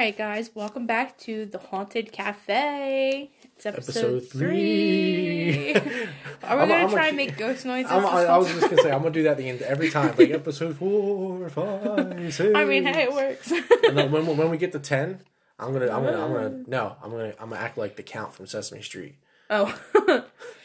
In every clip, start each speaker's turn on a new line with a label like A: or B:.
A: right, guys, welcome back to the Haunted Cafe. It's episode,
B: Episode three.
A: Are we
B: I'm-
A: gonna try
B: a-
A: and make ghost noises?
B: I, I was just gonna say I'm gonna do that the end every time, like episode four, five, six.
A: I mean, hey, it works.
B: And then when, when we get to ten, I'm gonna, I'm gonna, I'm gonna, no, I'm gonna, I'm gonna act like the count from Sesame Street.
A: oh,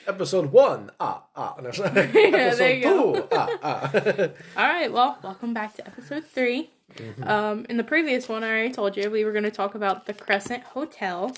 B: Episode one, ah, ah. No, sorry.
A: Yeah,
B: episode
A: there you go.
B: two, ah, ah.
A: all right. Well, welcome back to episode 3
B: Mm-hmm.
A: Um, in the previous one, I already told you we were going to talk about the Crescent Hotel.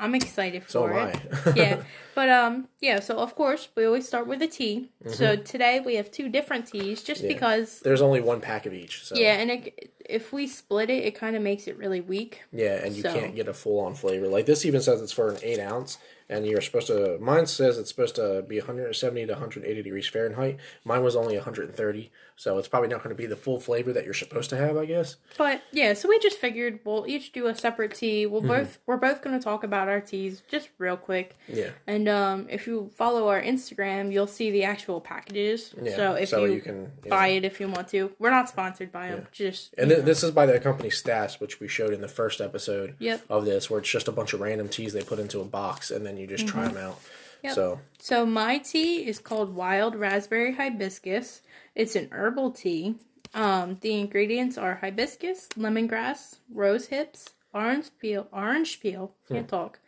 A: I'm excited
B: Mm-hmm. So
A: for
B: am
A: it.
B: I.
A: yeah, but um, yeah. So of course, we always start with a tea. So today we have two different teas, just
B: Mm-hmm. Yeah.
A: because.
B: There's only one pack of each, so
A: Yeah, and it, if we split it, it kind of makes it really weak.
B: Yeah, and you
A: So-
B: can't get a full on flavor. Like this even says it's for an eight ounce, and you're supposed to. Mine says it's supposed to be 170 to 180 degrees Fahrenheit. Mine was only 130, so it's probably not going to be the full flavor that you're supposed to have, I guess.
A: But yeah, so we just figured we'll each do a separate tea. We'll
B: Mm-hmm.
A: both we're both going to talk about our teas just real quick.
B: Yeah,
A: And um, if you follow our Instagram, you'll see the actual packages.
B: yeah.
A: So if you,
B: can yeah.
A: buy it if you want to, we're not sponsored by them. Just
B: And th- this is by the company Stash, which we showed in the first episode
A: Yep.
B: of this, where it's just a bunch of random teas they put into a box, and then you just try them out.
A: Mm-hmm. Yep.
B: So
A: so my tea is called Wild Raspberry Hibiscus. It's an herbal tea. Um, the ingredients are hibiscus, lemongrass, rose hips, orange peel, orange peel, can't
B: Hmm.
A: talk,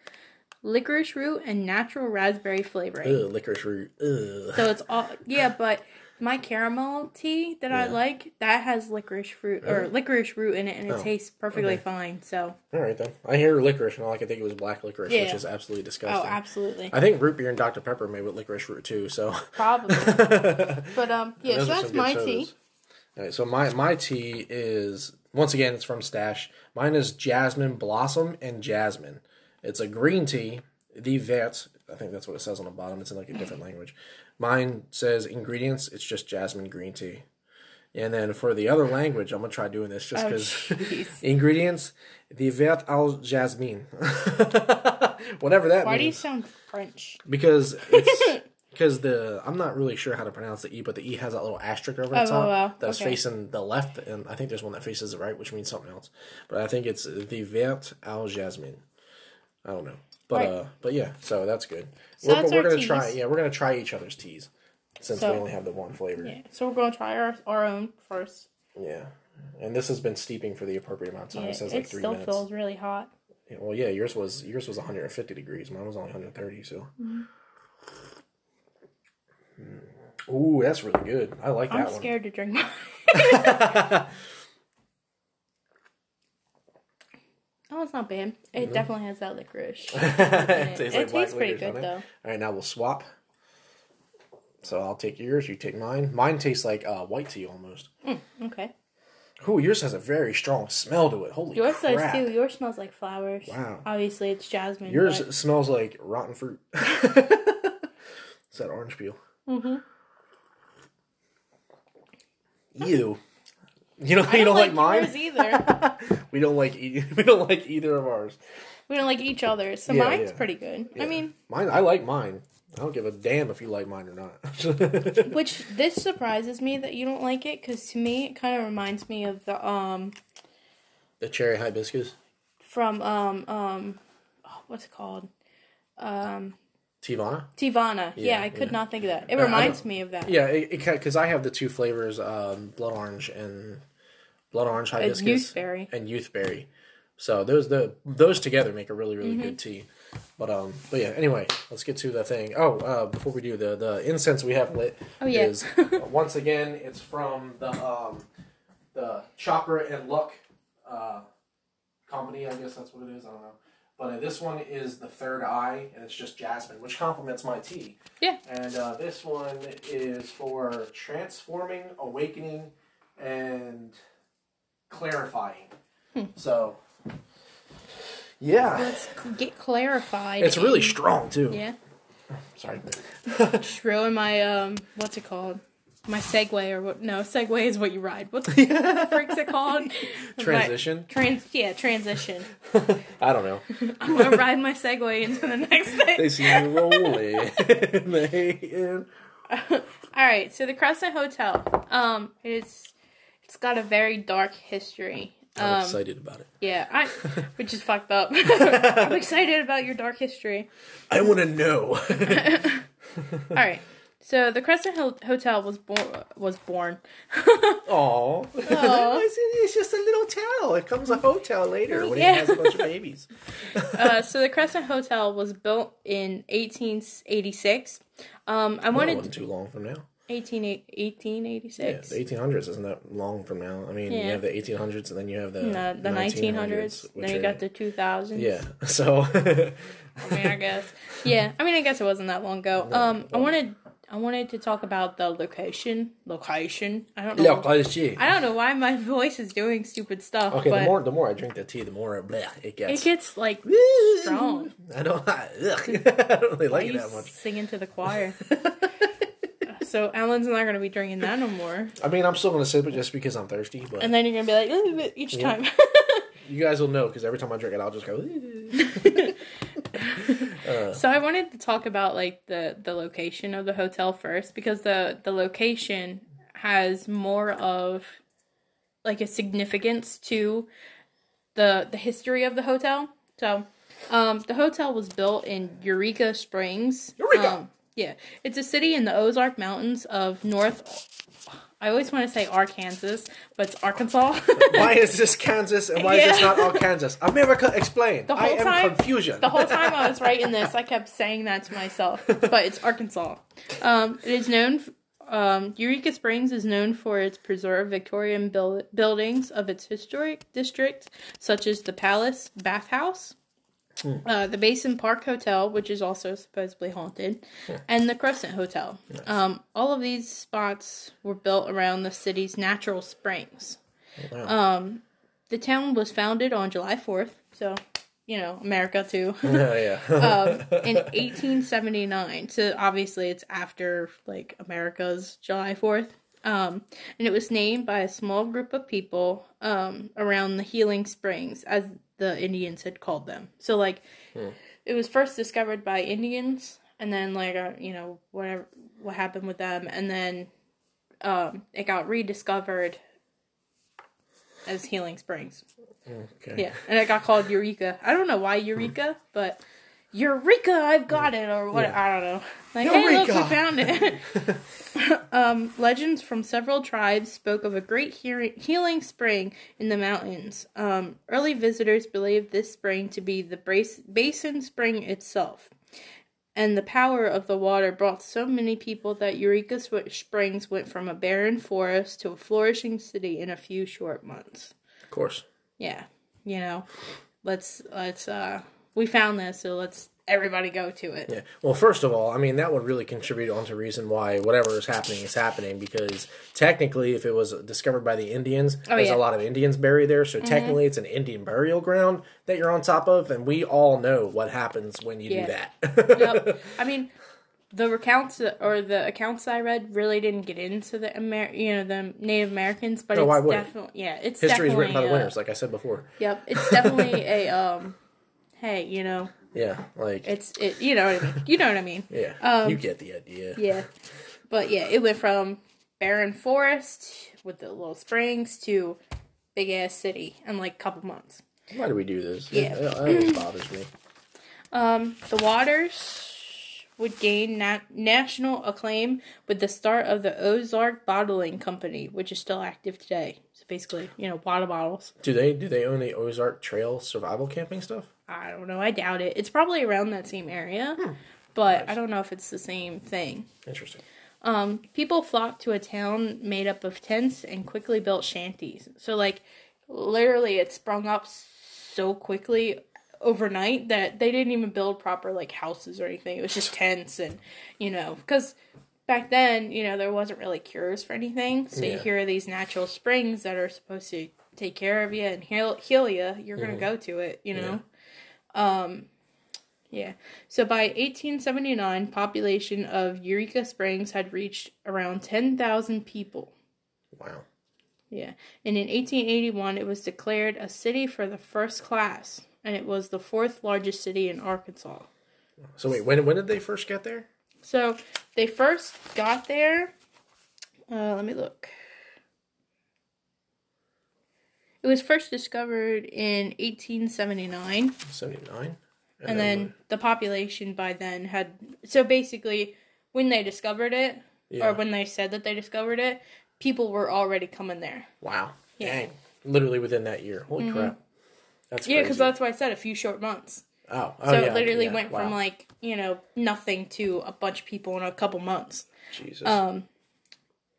A: licorice root, and natural raspberry flavoring.
B: ugh, licorice root. Ugh.
A: So it's all yeah, but my caramel tea that I like that has licorice fruit or licorice root in it, and it
B: Oh,
A: tastes perfectly
B: okay.
A: fine. So
B: All right then. I hear licorice, and all I can think of was black licorice, which is absolutely disgusting.
A: oh,
B: disgusting.
A: absolutely,
B: I think root beer and Dr Pepper made with licorice root too. So.
A: probably. But um, yeah, so that's my
B: sodas.
A: tea.
B: All right, so my my tea is once again it's from Stash. Mine is jasmine blossom and jasmine. It's a green tea. The vet, I think that's what it says on the bottom. It's in like a different language. Mine says ingredients. It's just jasmine green tea. And then for the other language, I'm gonna try doing this just
A: Oh,
B: because
A: jeez.
B: ingredients. The vet al jasmine, whatever that
A: Why do you sound French?
B: because it's because the I'm not really sure how to pronounce the e, but the e has that little asterisk over the
A: Oh,
B: top
A: oh, wow.
B: that's
A: Okay.
B: facing the left, and I think there's one that faces the right, which means something else. But I think it's the Vert al Jasmine. I don't know, but
A: Right.
B: uh, but yeah, so that's good.
A: So
B: we're
A: that's
B: we're gonna
A: teas.
B: try, yeah, we're gonna try each other's teas since
A: So-
B: we only have the one flavor.
A: Yeah, so we're gonna try our our own first.
B: Yeah. And this has been steeping for the appropriate amount of time.
A: Yeah,
B: it says
A: it
B: like three
A: still
B: minutes.
A: feels really hot.
B: Yeah, well, yeah, yours was yours was 150 degrees. Mine was only 130. So.
A: Mm-hmm.
B: Mm. Ooh, that's really good. I like that.
A: I'm scared to drink mine.
B: one.
A: Oh, it's not bad. It definitely has that licorice.
B: it
A: it
B: tastes, like black
A: tastes pretty good though.
B: All right, now we'll swap. So I'll take yours. You take mine. Mine tastes like uh, white tea almost.
A: Okay.
B: Ooh, yours has a very strong smell to it. Holy
A: Yours does too. Yours smells like flowers.
B: Wow.
A: Obviously, it's jasmine.
B: Yours
A: but-
B: smells like rotten fruit. It's that orange peel.
A: Mm-hmm.
B: Ew. You know,
A: I
B: you don't like,
A: yours
B: mine.
A: either.
B: We don't like e- we don't like either of ours.
A: we don't like each other, so
B: Yeah,
A: mine's
B: yeah.
A: pretty good. I mean,
B: mine. I like mine. I don't give a damn if you like mine or not.
A: which this surprises me that you don't like it because to me it kind of reminds me of the um
B: the cherry hibiscus,
A: from um um oh, what's it called um
B: Teavana.
A: Teavana. Yeah,
B: Yeah,
A: I could
B: yeah.
A: not think of that. It reminds me of that.
B: Yeah, it because I have the two flavors, um, blood orange and blood orange hibiscus
A: youthberry.
B: and youthberry. So those the those together make a really really
A: Mm-hmm.
B: good tea. But um, but yeah. Anyway, let's get to the thing. Oh, uh, before we do the the incense we have lit
A: Oh, yeah.
B: is uh, once again it's from the um the chakra and luck uh company. I guess that's what it is. I don't know. But uh, this one is the third eye, and it's just jasmine, which complements my tea.
A: Yeah.
B: And uh, this one is for transforming, awakening, and clarifying.
A: Hmm.
B: So, yeah,
A: Let's get clarified.
B: it's really strong too.
A: Yeah.
B: Sorry.
A: Just ruin my um what's it called? My Segway or what? No, Segway is what you ride. What the, what frick's it called?
B: Transition.
A: My- trans. Yeah, transition.
B: I don't know.
A: I'm gonna ride my Segway into the next thing.
B: They see me rolling. They-
A: All right, so the Crescent Hotel. Um, it's it's got a very dark history.
B: I'm
A: Um,
B: excited about it.
A: Yeah, I, which is fucked up. I'm excited about your dark history.
B: I want to know.
A: All right. So the Crescent Hill Hotel was born was born.
B: Aw. it's, it's just a little town. It comes a hotel later when
A: Yeah.
B: he has a bunch of babies.
A: Uh, so the Crescent Hotel was built in 1886. Um, I wanted
B: wasn't too long from now.
A: 18,
B: Yeah,
A: 1886.
B: the 1800s isn't that long from now. I mean, you have the 1800s and then you have the,
A: the, the 1900s.
B: which
A: Then you
B: are-
A: got the 2000s.
B: Yeah, so.
A: I mean, I guess. Yeah, I mean, I guess it wasn't that long ago. Um, I wanted, I wanted to talk about the location. Location. I don't know.
B: Look, I
A: don't know why my voice is doing stupid stuff.
B: Okay,
A: but
B: the more the more I drink the tea, the more bleh, it gets.
A: it
B: gets.
A: gets like strong.
B: I don't. I, I don't really like it that much.
A: singing to the choir? So Alan's not gonna be drinking that no more,
B: I mean, I'm still gonna sip it just because I'm thirsty, but
A: and then you're gonna be like each
B: Yeah.
A: time.
B: you guys will know because every time I drink it, I'll just go.
A: so I wanted to talk about like the the location of the hotel first because the the location has more of like a significance to the the history of the hotel. So, um, the hotel was built in Eureka Springs.
B: Eureka!
A: Um, yeah, it's a city in the Ozark Mountains of North. I always want to say Arkansas, but it's Arkansas.
B: why is this Kansas and why is this not Arkansas? America, explain.
A: The
B: I
A: whole
B: am
A: time-
B: confusion.
A: the whole time I was writing this, I kept saying that to myself, but it's Arkansas. Um, it is known. Um, Eureka Springs is known for its preserved Victorian buil- buildings of its historic district, such as the Palace Bathhouse, uh, the Basin Park Hotel, which is also supposedly haunted, and the Crescent Hotel. Um, all of these spots were built around the city's natural springs.
B: Wow.
A: Um, the town was founded on July 4th, so, you know, America too.
B: yeah, yeah.
A: um, in 1879. So obviously it's after like America's July 4th. Um, and it was named by a small group of people um, around the Healing Springs, as the Indians had called them. So like, it was first discovered by Indians, and then like uh, you know whatever what happened with them, and then um, it got rediscovered as Healing Springs.
B: okay.
A: Yeah, and it got called Eureka. I don't know why Eureka, but Eureka, I've got it, or what? I don't know. Like, hey, look, we found it. um, legends from several tribes spoke of a great hearing, healing spring in the mountains. Um, early visitors believed this spring to be the Brace, Basin Spring itself. And the power of the water brought so many people that Eureka Springs went from a barren forest to a flourishing city in a few short months
B: Of course.
A: yeah you know let's let's uh we found this so let's everybody go to it
B: Yeah. Well, first of all, I mean that would really contribute onto reason why whatever is happening is happening because technically, if it was discovered by the Indians, there's
A: Oh, yeah. Mm-hmm.
B: a lot of Indians buried there, so technically it's an Indian burial ground that you're on top of, and we all know what happens when you
A: Yeah.
B: do that.
A: yep. i mean the recounts or the accounts i read really didn't get into the Amer- you know the native americans but
B: No,
A: it's
B: why would
A: definitely yeah it's
B: History is written by the
A: uh,
B: winners, like I said before.
A: yep it's definitely a um hey you know
B: Yeah, like
A: it's it you know what i mean you know what i mean
B: yeah,
A: um,
B: you get the idea.
A: Yeah. But yeah, it went from barren forest with the little springs to big ass city in like a couple months.
B: Why do we do this?
A: Yeah.
B: It, it always bothers me.
A: Um, the waters would gain na- national acclaim with the start of the Ozark Bottling Company, which is still active today. So basically, you know, water bottles.
B: Do they do they own the Ozark Trail survival camping stuff?
A: I don't know. I doubt it. It's probably around that same area, but I don't know if it's the same thing.
B: Interesting.
A: Um, people flocked to a town made up of tents and quickly built shanties. So, like, literally, it sprung up so quickly overnight that they didn't even build proper like houses or anything. It was just tents and you know because back then you know there wasn't really cures for anything. So you
B: Yeah.
A: hear these natural springs that are supposed to take care of you and heal heal you. You're gonna go to it, you know. Um, yeah. So by 1879, population of Eureka Springs had reached around 10,000 people.
B: Wow.
A: Yeah. And in 1881, it was declared a city for the first class, and it was the fourth largest city in Arkansas.
B: So wait, when when did they first get there?
A: So they first got there. Uh, let me look. It was first discovered in 1879,
B: Seventy nine.
A: and then the population by then had. So basically, when they discovered it,
B: Yeah.
A: or when they said that they discovered it, people were already coming there.
B: wow,
A: Yeah.
B: Dang, literally within that year. Holy crap, that's
A: Yeah, because
B: crazy.
A: that's why I said a few short months.
B: oh, oh
A: So
B: yeah,
A: it literally
B: yeah,
A: went
B: wow.
A: from like you know nothing to a bunch of people in a couple months.
B: Jesus.
A: Um,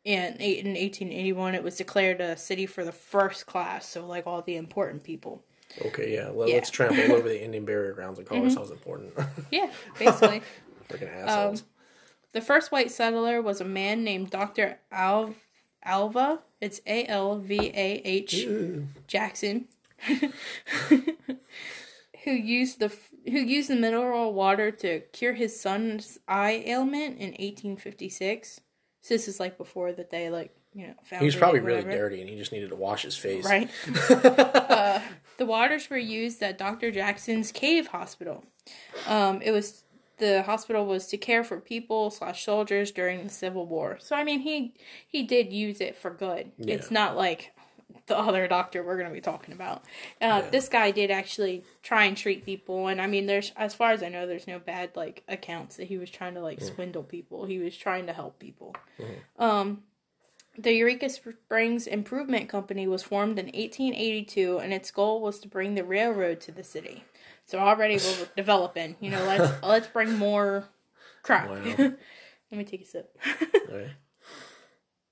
A: and eight- in 1881, it was declared a city for the first class, so like all the important people.
B: okay, yeah. Let,
A: yeah.
B: Let's trample over the Indian burial grounds and call
A: Mm-hmm.
B: ourselves important.
A: Yeah, basically.
B: Freaking assholes.
A: Um, the first white settler was a man named Dr. Al- Alva. It's A L V A H Jackson, who used the who used the mineral water to cure his son's eye ailment in 1856. So this is like before that they like you know found.
B: he was probably really dirty, and he just needed to wash his face.
A: Right. uh, the waters were used at Dr. Jackson's Cave Hospital. Um, it was the hospital was to care for people slash soldiers during the Civil War. So I mean, he he did use it for good. It's not like the other doctor we're going to be talking about. Uh, This guy did actually try and treat people, and I mean, there's as far as I know, there's no bad like accounts that he was trying to like swindle people. He was trying to help people. Um, the Eureka Springs Improvement Company was formed in 1882, and its goal was to bring the railroad to the city. So already we're developing. You know, let's let's bring more crap.
B: Wow.
A: Let me take a sip.
B: Right.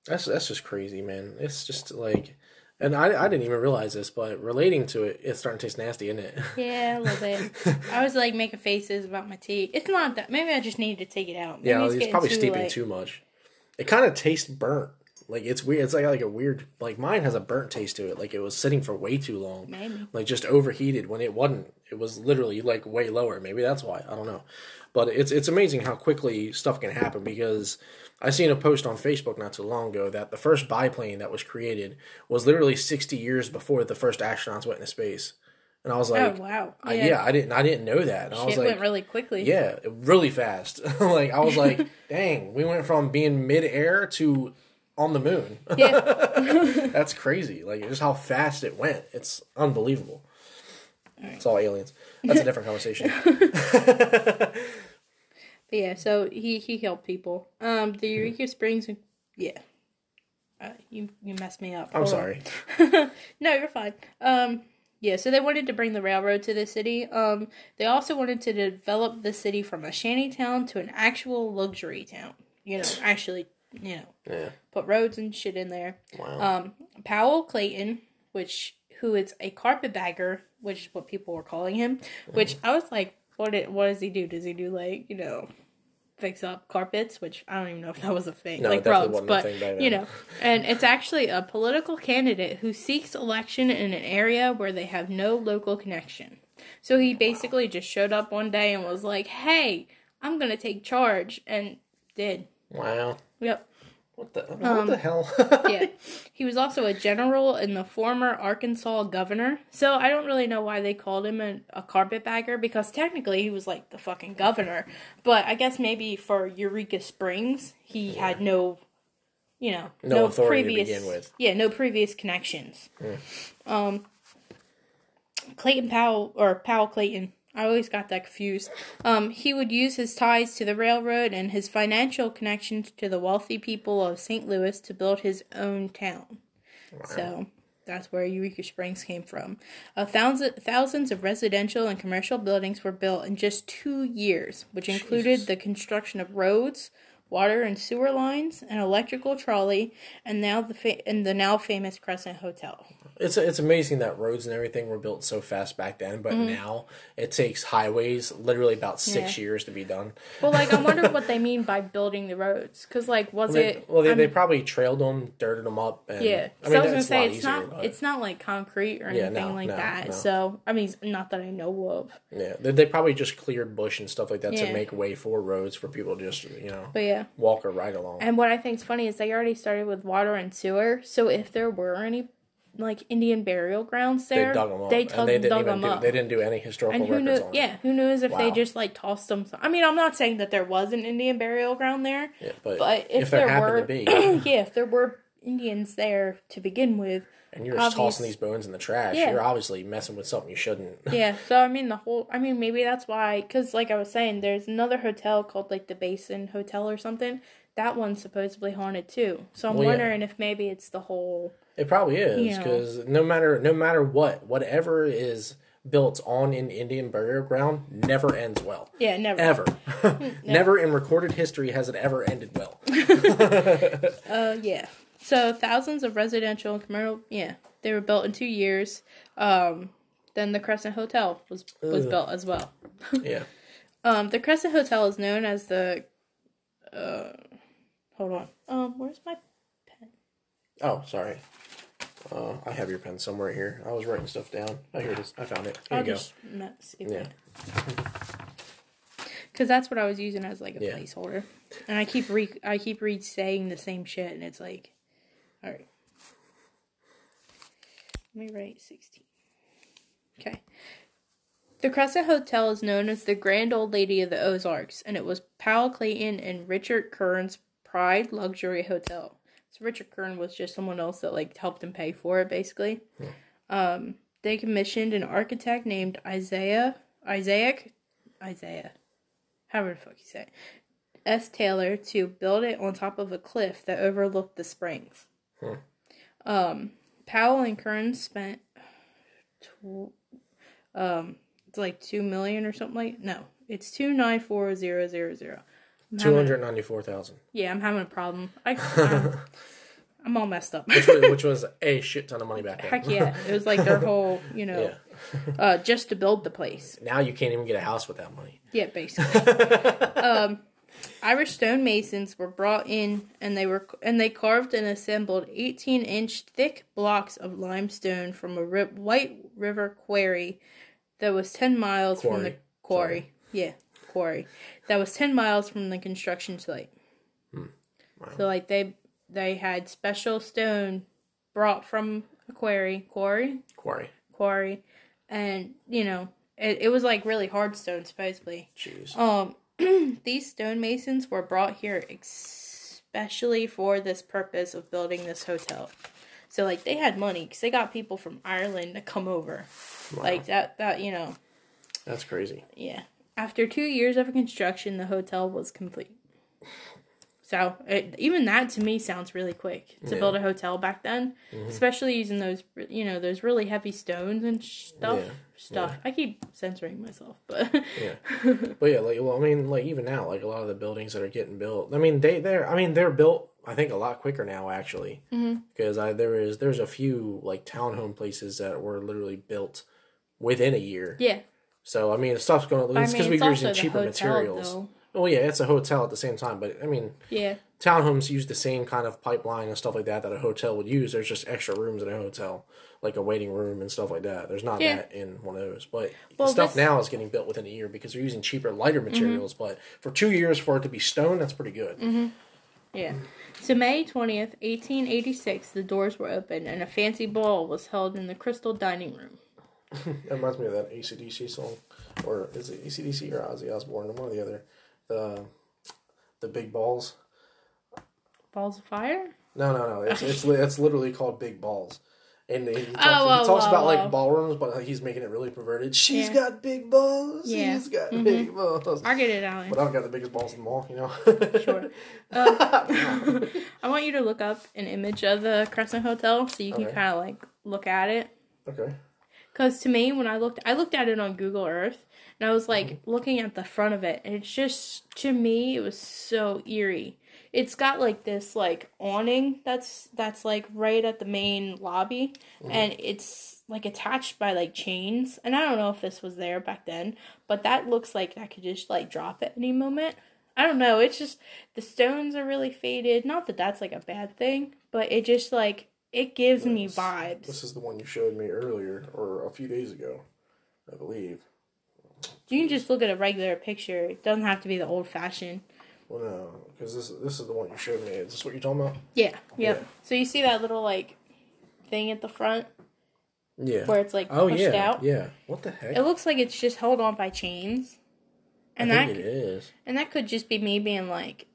B: That's that's just crazy, man. It's just like, and I, I didn't even realize this, but relating to it, it's starting to taste nasty, isn't it?
A: yeah, a little bit. I was like making faces about my tea. It's not that. Maybe I just needed to take it out. Maybe
B: yeah, it's,
A: getting
B: probably
A: too,
B: steeping
A: like-
B: too much. It kind of tastes burnt. Like it's weird. It's like like a weird. Like mine has a burnt taste to it. Like it was sitting for way too long.
A: Maybe.
B: Like just overheated when it wasn't. It was literally like way lower. Maybe that's why. I don't know. But it's it's amazing how quickly stuff can happen because I seen a post on Facebook not too long ago that the first biplane that was created was literally 60 years before the first astronauts went into space. And I was like,
A: oh wow.
B: I- yeah. I didn't I didn't know that. And I was like,
A: went really quickly.
B: yeah, really fast. like I was like, dang, we went from being mid-air to on the moon.
A: Yeah.
B: That's crazy. Like just how fast it went. It's unbelievable. It's all aliens. That's a different conversation.
A: Yeah, so he he helped people. Um, the Eureka Springs, yeah. Uh, you you messed me up.
B: I'm
A: Hold
B: sorry.
A: no, you're fine. Um, yeah, so they wanted to bring the railroad to the city. Um, they also wanted to develop the city from a shanty town to an actual luxury town. You know, actually, you know,
B: Yeah.
A: put roads and shit in there.
B: Wow.
A: Um, Powell Clayton, which who is a carpetbagger, which is what people were calling him. Which I was like, what? Did, what does he do? Does he do like you know? Fix up carpets, which I don't even know if that was a thing,
B: No,
A: like rugs, but you know, and it's actually a political candidate who seeks election in an area where they have no local connection. So he basically just showed up one day and was like, "Hey, I'm gonna take charge," and did.
B: wow.
A: Yep.
B: What the what
A: Um,
B: the hell?
A: Yeah. He was also a general and the former Arkansas governor. So I don't really know why they called him a, a carpetbagger because technically he was like the fucking governor. But I guess maybe for Eureka Springs, he had no, you know,
B: No
A: no,
B: authority to
A: previous,
B: begin with.
A: yeah, no previous connections. Um, Clayton Powell or Powell Clayton. I always got that confused. Um, he would use his ties to the railroad and his financial connections to the wealthy people of St. Louis to build his own town. So that's where Eureka Springs came from. A thousand, thousands of residential and commercial buildings were built in just two years, which included
B: Jesus.
A: the construction of roads, water and sewer lines, an electrical trolley, and now the fa- and the now famous Crescent Hotel.
B: It's it's amazing that roads and everything were built so fast back then, but now it takes highways literally about six
A: Mm-hmm. Yeah.
B: years to be done.
A: Well, like I wonder what they mean by building the roads, because like was
B: They,
A: it?
B: well, they, they probably trailed them, dirted them up, and
A: yeah.
B: I
A: So I was gonna say it's
B: easier,
A: not
B: but-
A: it's not like concrete or
B: Yeah,
A: anything
B: no,
A: like
B: no,
A: that.
B: no.
A: So I mean, not that I know of.
B: Yeah, they, they probably just cleared bush and stuff like that
A: Yeah.
B: to make way for roads for people to just you know
A: But yeah.
B: Walk or ride along.
A: And what I think is funny is they already started with water and sewer. So if there were any like Indian burial grounds there, they
B: dug them up,
A: they tug,
B: they didn't
A: dug them
B: do
A: up.
B: they didn't do any historical
A: and who
B: records
A: knew?
B: on it.
A: Yeah, who knows if they just like tossed them? I mean, I'm not saying that there was an Indian burial ground there,
B: Yeah, but,
A: but if,
B: if there,
A: there,
B: happened
A: were,
B: to be,
A: yeah, if there were Indians there to begin with,
B: and you're just tossing these bones in the trash,
A: Yeah.
B: you're obviously messing with something you shouldn't.
A: Yeah, so I mean the whole I mean maybe that's why cuz like I was saying there's another hotel called like the Basin Hotel or something. That one's supposedly haunted too. So I'm
B: Well, yeah.
A: wondering if maybe it's the whole
B: It probably is
A: Yeah.
B: because no matter no matter what, whatever is built on an Indian burial ground never ends well.
A: Yeah, never.
B: Ever. never in recorded history has it ever ended well.
A: Uh yeah. So thousands of residential and commercial yeah, they were built in 2 years. Um then the Crescent Hotel was was
B: Ugh.
A: built as well.
B: yeah.
A: Um the Crescent Hotel is known as the uh hold on. Um where's my pen?
B: Oh, sorry. Uh, I have your pen somewhere here. I was writing stuff down. Oh, here it is. I found it. Here
A: I'll
B: you go.
A: just not see
B: Yeah.
A: Because that's what I was using as like a
B: Yeah.
A: placeholder, and I keep re I keep re saying the same shit, and it's like, all right, let me write sixteen. Okay. The Crescent Hotel is known as the Grand Old Lady of the Ozarks, and it was Powell Clayton and Richard Kern's Pride Luxury Hotel. So Richard Kern was just someone else that like helped him pay for it, basically. Yeah. Um, they commissioned an architect named Isaiah Isaac Isaiah, however the fuck you say, it, S. Taylor to build it on top of a cliff that overlooked the springs.
B: Hmm.
A: Um, Powell and Kern spent, tw- um, it's like two million or something like no, it's two nine four zero zero zero.
B: Two hundred ninety-four thousand,
A: Yeah, I'm having a problem. I, I'm, I'm all messed up.
B: which was, which was a shit ton of money back then.
A: Heck yeah, it was like their whole, you know,
B: yeah.
A: uh, just to build the place.
B: Now you can't even get a house with that money.
A: Yeah, basically. um, Irish stonemasons were brought in, and they were and they carved and assembled 18-inch thick blocks of limestone from a White River quarry that was 10 miles from the
B: Quarry.
A: quarry. Yeah, quarry that was 10 miles from the construction site.
B: Hmm. Wow.
A: So like they they had special stone brought from a quarry, quarry,
B: Quarry.
A: quarry, and you know it, it was like really hard stone supposedly.
B: Jeez.
A: Um, these stonemasons were brought here especially for this purpose of building this hotel. So like they had money because they got people from Ireland to come over.
B: Wow.
A: Like that that you know
B: That's crazy.
A: yeah. After two years of construction, the hotel was complete. So it, even that to me sounds really quick to
B: Yeah. Mm-hmm.
A: build a hotel back then, especially using those you know those really heavy stones and stuff.
B: Yeah,
A: Stuff. I keep censoring myself, but
B: Yeah. But yeah, like well, I mean, like even now, like a lot of the buildings that are getting built, I mean, they they're I mean they're built. I think a lot quicker now actually, because I there is there's a few like townhome places that were literally built within a year.
A: yeah.
B: So I mean, stuff's going to
A: I mean,
B: because
A: it's
B: we're
A: also
B: using cheaper
A: hotel,
B: materials.
A: though.
B: Well, yeah, it's a hotel at the same time, but I mean,
A: Yeah.
B: townhomes use the same kind of pipeline and stuff like that that a hotel would use. There's just extra rooms in a hotel, like a waiting room and stuff like that. There's not
A: Yeah.
B: that in one of those. But
A: Well,
B: stuff
A: this- Mm-hmm.
B: now is getting built within a year because they're using cheaper, lighter materials. But for two years for it to be stone, that's pretty good.
A: Mm-hmm. Yeah. So May 20th, 1886, the doors were opened and a fancy ball was held in the Crystal Dining Room.
B: That reminds me of that ACDC song, or is it ACDC or Ozzy Osbourne? Or one or the other. The the big balls.
A: Balls of fire?
B: No, no, no. It's it's it's literally called Big Balls. And he talks,
A: Oh,
B: he
A: oh,
B: talks
A: oh,
B: about
A: oh.
B: like ballrooms, but he's making it really perverted. She's
A: Yeah.
B: got big balls.
A: Yeah.
B: She's got
A: Mhm.
B: big balls.
A: I get it, Alan.
B: But I've got the biggest balls in the mall, you know.
A: Sure. Um, I want you to look up an image of the Crescent Hotel so you can
B: Okay.
A: kind of like look at it.
B: okay.
A: Because to me, when I looked, I looked at it on Google Earth, and I was like
B: Mm-hmm.
A: looking at the front of it, and it's just to me, it was so eerie. It's got like this like awning that's that's like right at the main lobby,
B: Mm-hmm.
A: and it's like attached by like chains. And I don't know if this was there back then, but that looks like that could just like drop at any moment. I don't know. It's just the stones are really faded. Not that that's like a bad thing, but it just like it gives me vibes.
B: This is the one you showed me earlier, or a few days ago, I believe.
A: You can just look at a regular picture. It doesn't have to be the old fashioned.
B: Well, no, because this this is the one you showed me. Is this what you're talking about?
A: Yeah. Yep.
B: Yeah.
A: So you see that little like thing at the front
B: Yeah.
A: where it's like
B: oh
A: pushed
B: yeah,
A: out.
B: yeah. What the heck?
A: It looks like it's just held on by chains. And
B: I
A: that
B: think it is.
A: and that could just be me being like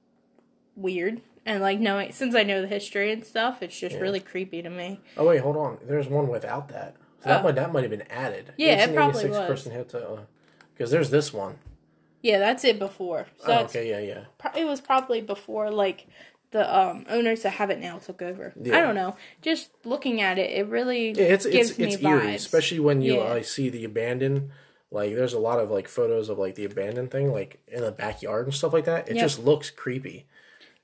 A: weird And like knowing since I know the history and stuff, it's just
B: Yeah.
A: really creepy to me.
B: Oh wait, hold on. There's one without that. So that
A: Oh.
B: might that might have been added.
A: Yeah, it probably
B: 1886
A: was.
B: Crescent Hotel. Because there's this one.
A: Yeah, that's it before. So
B: Oh, okay, yeah, yeah.
A: pro- it was probably before like the um, owners that have it now took over.
B: Yeah.
A: I don't know. Just looking at it, it really
B: Yeah, it's
A: gives
B: it's
A: me
B: it's
A: vibes.
B: eerie, especially when you
A: Yeah.
B: uh, see the abandoned. Like, there's a lot of like photos of like the abandoned thing, like in the backyard and stuff like that. It
A: Yep.
B: just looks creepy.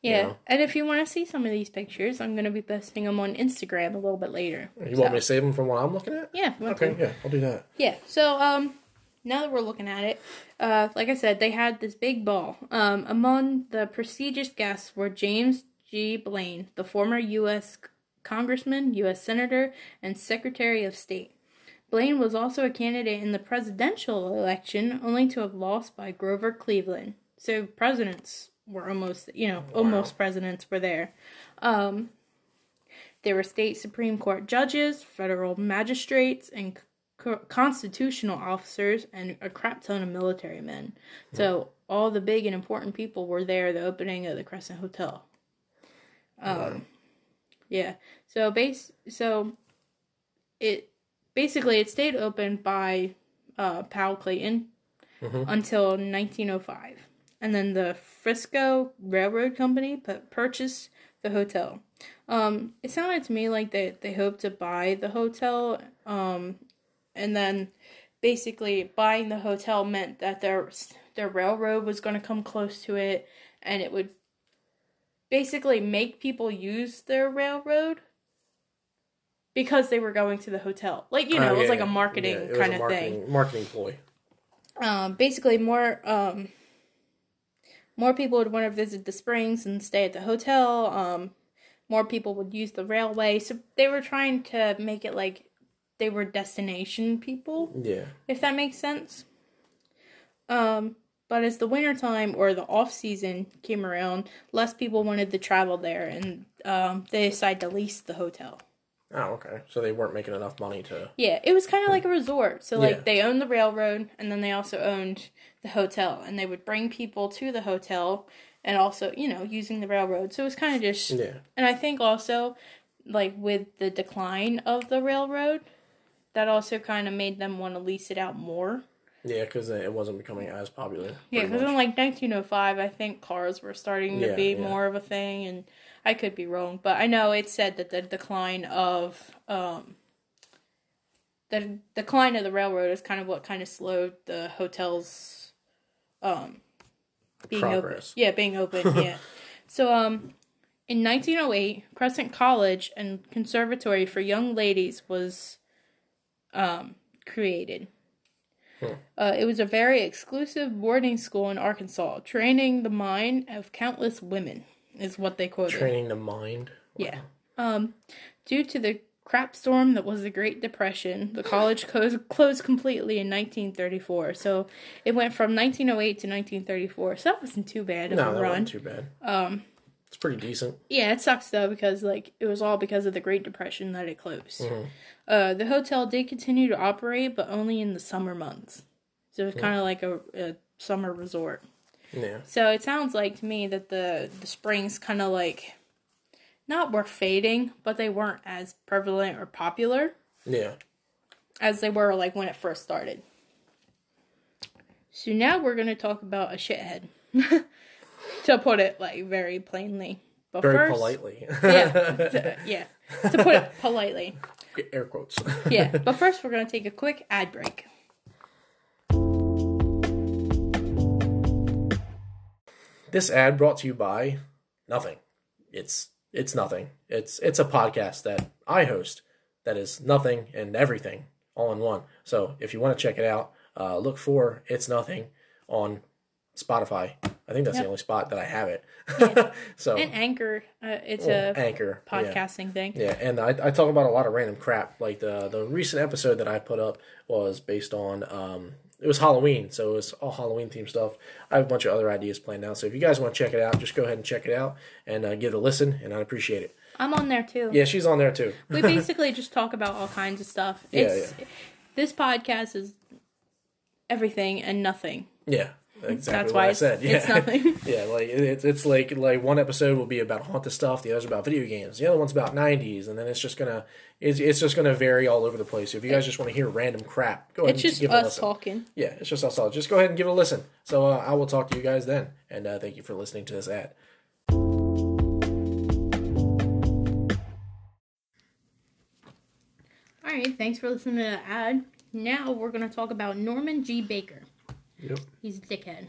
A: yeah,
B: know?
A: and if you want to see some of these pictures, I'm going to be posting them on Instagram a little bit later.
B: You
A: So,
B: want me to save them from what I'm looking at?
A: Yeah, you
B: Okay,
A: to.
B: yeah, I'll do that.
A: Yeah. So um now that we're looking at it, uh like I said, they had this big ball. Um among the prestigious guests were James G. Blaine, the former US congressman, US senator, and secretary of state. Blaine was also a candidate in the presidential election only to have lost by Grover Cleveland. So presidents were almost, you know, almost presidents were there. Um there were state Supreme Court judges, federal magistrates, and co- constitutional officers, and a crap ton of military men. So all the big and important people were there at the opening of the Crescent Hotel. Um, yeah. So base. So it basically it stayed open by uh, Powell Clayton until 1905, and then the Frisco Railroad Company put, purchased the hotel. Um, it sounded to me like they they hoped to buy the hotel, um, and then basically buying the hotel meant that their their railroad was going to come close to it, and it would basically make people use their railroad because they were going to the hotel. Like you know,
B: Oh,
A: it was like a marketing
B: Yeah,
A: kind
B: a
A: of
B: marketing,
A: thing
B: Marketing ploy.
A: um, basically more um, more people would want to visit the springs and stay at the hotel. Um, more people would use the railway, so they were trying to make it like they were destination people,
B: Yeah.
A: if that makes sense. Um, but as the wintertime or the off season came around, less people wanted to travel there, and um, they decided to lease the hotel.
B: Oh, okay. So they weren't making enough money to.
A: Yeah, it was kind of like a resort. So like
B: Yeah.
A: they owned the railroad and then they also owned the hotel and they would bring people to the hotel and also, you know, using the railroad. So it was kind of just
B: Yeah.
A: and I think also like with the decline of the railroad that also kind of made them want to lease it out more.
B: Yeah, because it wasn't becoming as popular.
A: Yeah, because in like 1905, I think cars were starting to
B: Yeah,
A: be
B: yeah.
A: more of a thing, and I could be wrong, but I know it said that the decline of um, the decline of the railroad is kind of what kind of slowed the hotels um being
B: Progress.
A: open. Yeah, being open. yeah. So um, in 1908, Crescent College and Conservatory for Young Ladies was um created. Uh, it was a very exclusive boarding school in Arkansas, training the mind of countless women, is what they quoted.
B: training the mind.
A: Yeah. Um, due to the crap storm that was the Great Depression, the college closed, closed completely in 1934. So it went from 1908 to 1934. So that wasn't too bad of
B: No,
A: a
B: that
A: run.
B: wasn't too bad. Um, it's pretty decent.
A: Yeah, it sucks though because like it was all because of the Great Depression that it closed.
B: Mm-hmm.
A: Uh, the hotel did continue to operate, but only in the summer months. So it was kind of like a, a summer resort.
B: Yeah.
A: So it sounds like to me that the the springs kind of like not were fading, but they weren't as prevalent or popular
B: Yeah.
A: as they were like when it first started. So now we're gonna talk about a shithead, to put it like very plainly. But
B: Very
A: first,
B: politely.
A: yeah, to, yeah, to put it politely.
B: Air quotes.
A: Yeah, but first we're gonna take a quick ad break.
B: This ad brought to you by nothing. It's it's nothing. It's it's a podcast that I host that is nothing and everything all in one. So if you want to check it out, uh, look for it's nothing on Spotify. I think that's
A: Yep.
B: the only spot that I have it. so
A: And Anchor, uh, it's
B: well,
A: a
B: Anchor yeah.
A: podcasting thing.
B: Yeah, and I, I talk about a lot of random crap. Like the the recent episode that I put up was based on um it was Halloween, so it was all Halloween themed stuff. I have a bunch of other ideas planned out. So if you guys want to check it out, just go ahead and check it out and uh, give it a listen, and I'd appreciate it.
A: I'm on there too.
B: Yeah, she's on there too.
A: we basically just talk about all kinds of stuff.
B: Yeah,
A: It's this podcast is everything and nothing.
B: Yeah, exactly
A: That's
B: what
A: why
B: I said. Yeah,
A: it's nothing.
B: yeah, like it's it's like like one episode will be about haunted stuff, the other's about video games, the other one's about '90s, and then it's just gonna it's, it's just gonna vary all over the place. So if you guys just want to hear random crap, go ahead
A: It's
B: and
A: just
B: give it a
A: us
B: listen.
A: talking.
B: Yeah, it's just us all. Just go ahead and give it a listen. So uh, I will talk to you guys then, and uh, thank you for listening to this ad.
A: All right, thanks for listening to the ad. Now we're gonna talk about Norman G. Baker.
B: Yep.
A: He's a dickhead.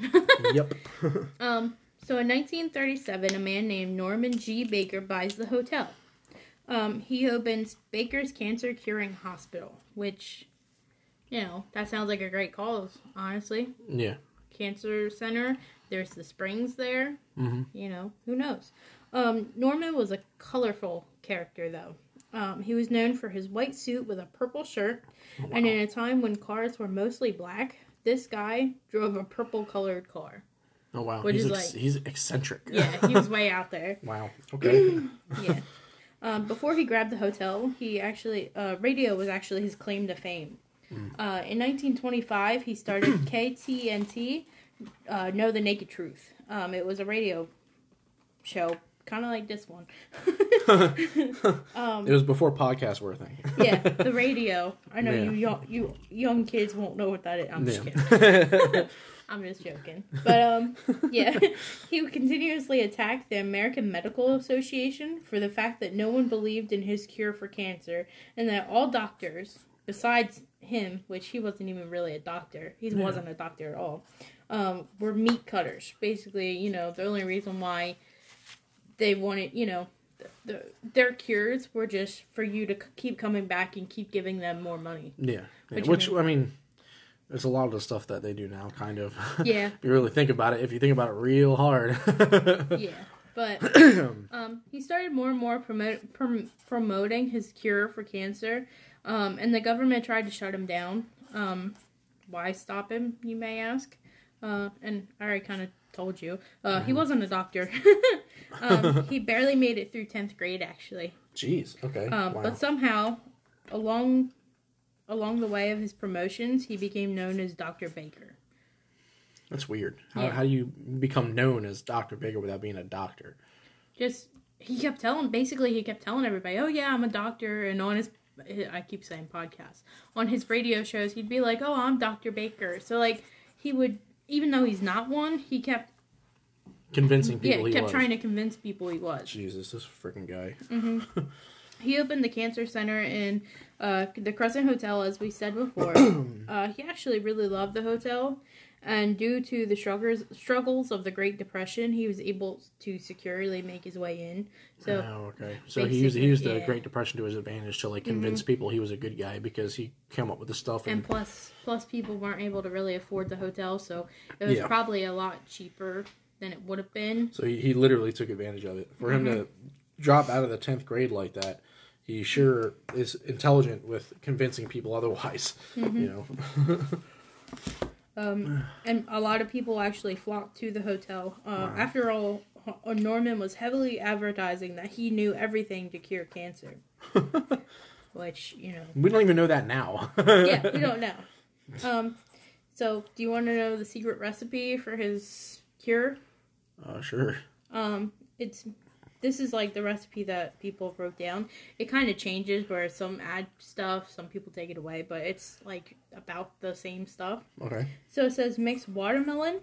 B: yep.
A: um, so in 1937, a man named Norman G. Baker buys the hotel. Um, he opens Baker's Cancer Curing Hospital, which, you know, that sounds like a great cause, honestly.
B: yeah.
A: Cancer Center. There's the springs there.
B: Mm-hmm.
A: You know, who knows? Um, Norman was a colorful character, though. Um, he was known for his white suit with a purple shirt, and in a time when cars were mostly black, this guy drove a purple colored car.
B: Oh wow.
A: Which
B: he's
A: is
B: ex-
A: like-
B: he's eccentric.
A: Yeah, he was way out there.
B: Wow. Okay.
A: Yeah. Um, before he grabbed the hotel, he actually uh, radio was actually his claim to fame. Uh, in 1925, he started KTNT, uh, Know the Naked Truth. Um, it was a radio show, kind of like this one.
B: it was before podcasts were a thing.
A: yeah, the radio. I know
B: Yeah.
A: you young you young kids won't know what that is. I'm just kidding. I'm just joking. But um yeah, he would continuously attack the American Medical Association for the fact that no one believed in his cure for cancer and that all doctors besides him, which he wasn't even really a doctor. He
B: Yeah.
A: wasn't a doctor at all. Um, were meat cutters. Basically, you know, the only reason why they wanted, you know, the, the, their cures were just for you to keep coming back and keep giving them more money.
B: Yeah. yeah. Which
A: mean?
B: I mean, there's a lot of the stuff that they do now, kind of.
A: Yeah.
B: you really think about it. If you think about it real hard.
A: Yeah, but um, he started more and more promote, prom- promoting his cure for cancer, um, and the government tried to shut him down. Um, why stop him, you may ask? Uh, and I already kind of told you. Uh, he wasn't a doctor. um, he barely made it through tenth grade, actually.
B: Jeez. Okay.
A: Um,
B: wow.
A: But somehow, along along the way of his promotions, he became known as Doctor Baker.
B: That's weird. How,
A: Yeah.
B: how do you become known as Dr. Baker without being a doctor?
A: just he kept telling basically he kept telling everybody oh yeah i'm a doctor and on his i keep saying podcast on his radio shows he'd be like oh i'm dr baker so like he would even though he's not one he kept
B: Convincing
A: yeah
B: people he
A: kept
B: was.
A: trying to convince people he was
B: Jesus, this freaking guy. Mm-hmm.
A: he opened the cancer center in uh, the crescent hotel as we said before uh, he actually really loved the hotel and due to the struggles struggles of the great depression he was able to securely make his way in so
B: oh, okay. So he used, he used the
A: yeah. Mm-hmm.
B: Great Depression to his advantage to like convince people he was a good guy because he came up with the stuff and,
A: and plus plus people weren't able to really afford the hotel so it was
B: Yeah.
A: probably a lot cheaper than it would have been
B: so he, he literally took advantage of it. For him
A: Mm-hmm.
B: to drop out of the tenth grade like that, he sure is intelligent with convincing people otherwise.
A: Mm-hmm.
B: You know.
A: um, and a lot of people actually flocked to the hotel uh, after all uh, norman was heavily advertising that he knew everything to cure cancer which you know
B: we don't even know that now.
A: yeah we don't know um, so do you want to know the secret recipe for his cure
B: Uh, sure.
A: Um, it's this is like the recipe that people wrote down. It kind of changes where some add stuff, some people take it away, but it's like about the same stuff.
B: Okay.
A: So it says mix watermelon,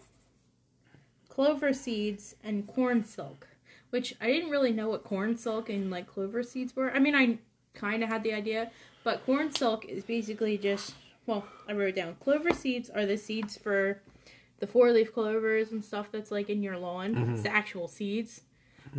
A: clover seeds, and corn silk. Which I didn't really know what corn silk and like clover seeds were. I mean, I kind of had the idea, but corn silk is basically just well, I wrote it down. Clover seeds are the seeds for the four leaf clovers and stuff that's like in your lawn. It's the actual seeds.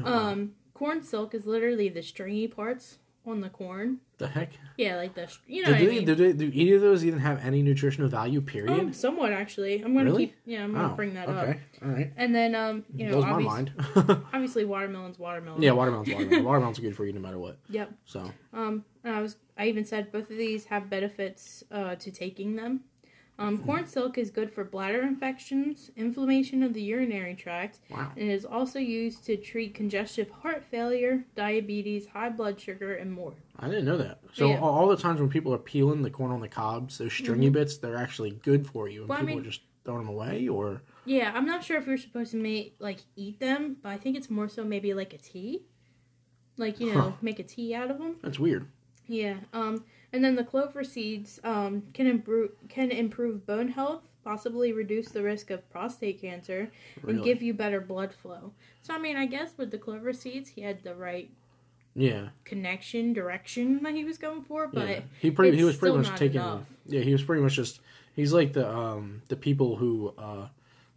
A: Um, corn silk is literally the stringy parts on the corn.
B: The heck?
A: Yeah, like the you know
B: Do, they, do, they, do either of those even have any nutritional value? Period.
A: Um, somewhat actually. I'm gonna
B: Really?
A: keep. Yeah, I'm gonna
B: Oh,
A: bring that up.
B: okay. All right.
A: And then um, you know,
B: Blows my mind.
A: obviously watermelon's watermelon.
B: yeah, watermelon's watermelon. watermelon's good for you no matter what.
A: Yep.
B: So
A: Um, and I was I even said both of these have benefits uh, to taking them. Um, corn silk is good for bladder infections, inflammation of the urinary tract,
B: wow.
A: and is also used to treat congestive heart failure, diabetes, high blood sugar, and more.
B: I didn't know that. So
A: Yeah. Mm-hmm.
B: all, the times when people are peeling the corn on the cobs, those stringy bits, they're actually good for you. And
A: Well, I
B: people
A: mean,
B: are just throwing them away, or
A: Yeah, I'm not sure if you're supposed to make like eat them, but I think it's more so maybe like a tea, like you know,
B: Huh.
A: make a tea out of them.
B: that's weird.
A: Yeah. Um, and then the clover seeds um can improve can improve bone health, possibly reduce the risk of prostate cancer, and give you better blood flow. So I mean, I guess with the clover seeds, he had the right
B: Yeah,
A: connection direction that he was going for, but
B: yeah. He pretty he was pretty much taking.
A: enough.
B: Yeah, he was pretty much just. He's like the um the people who uh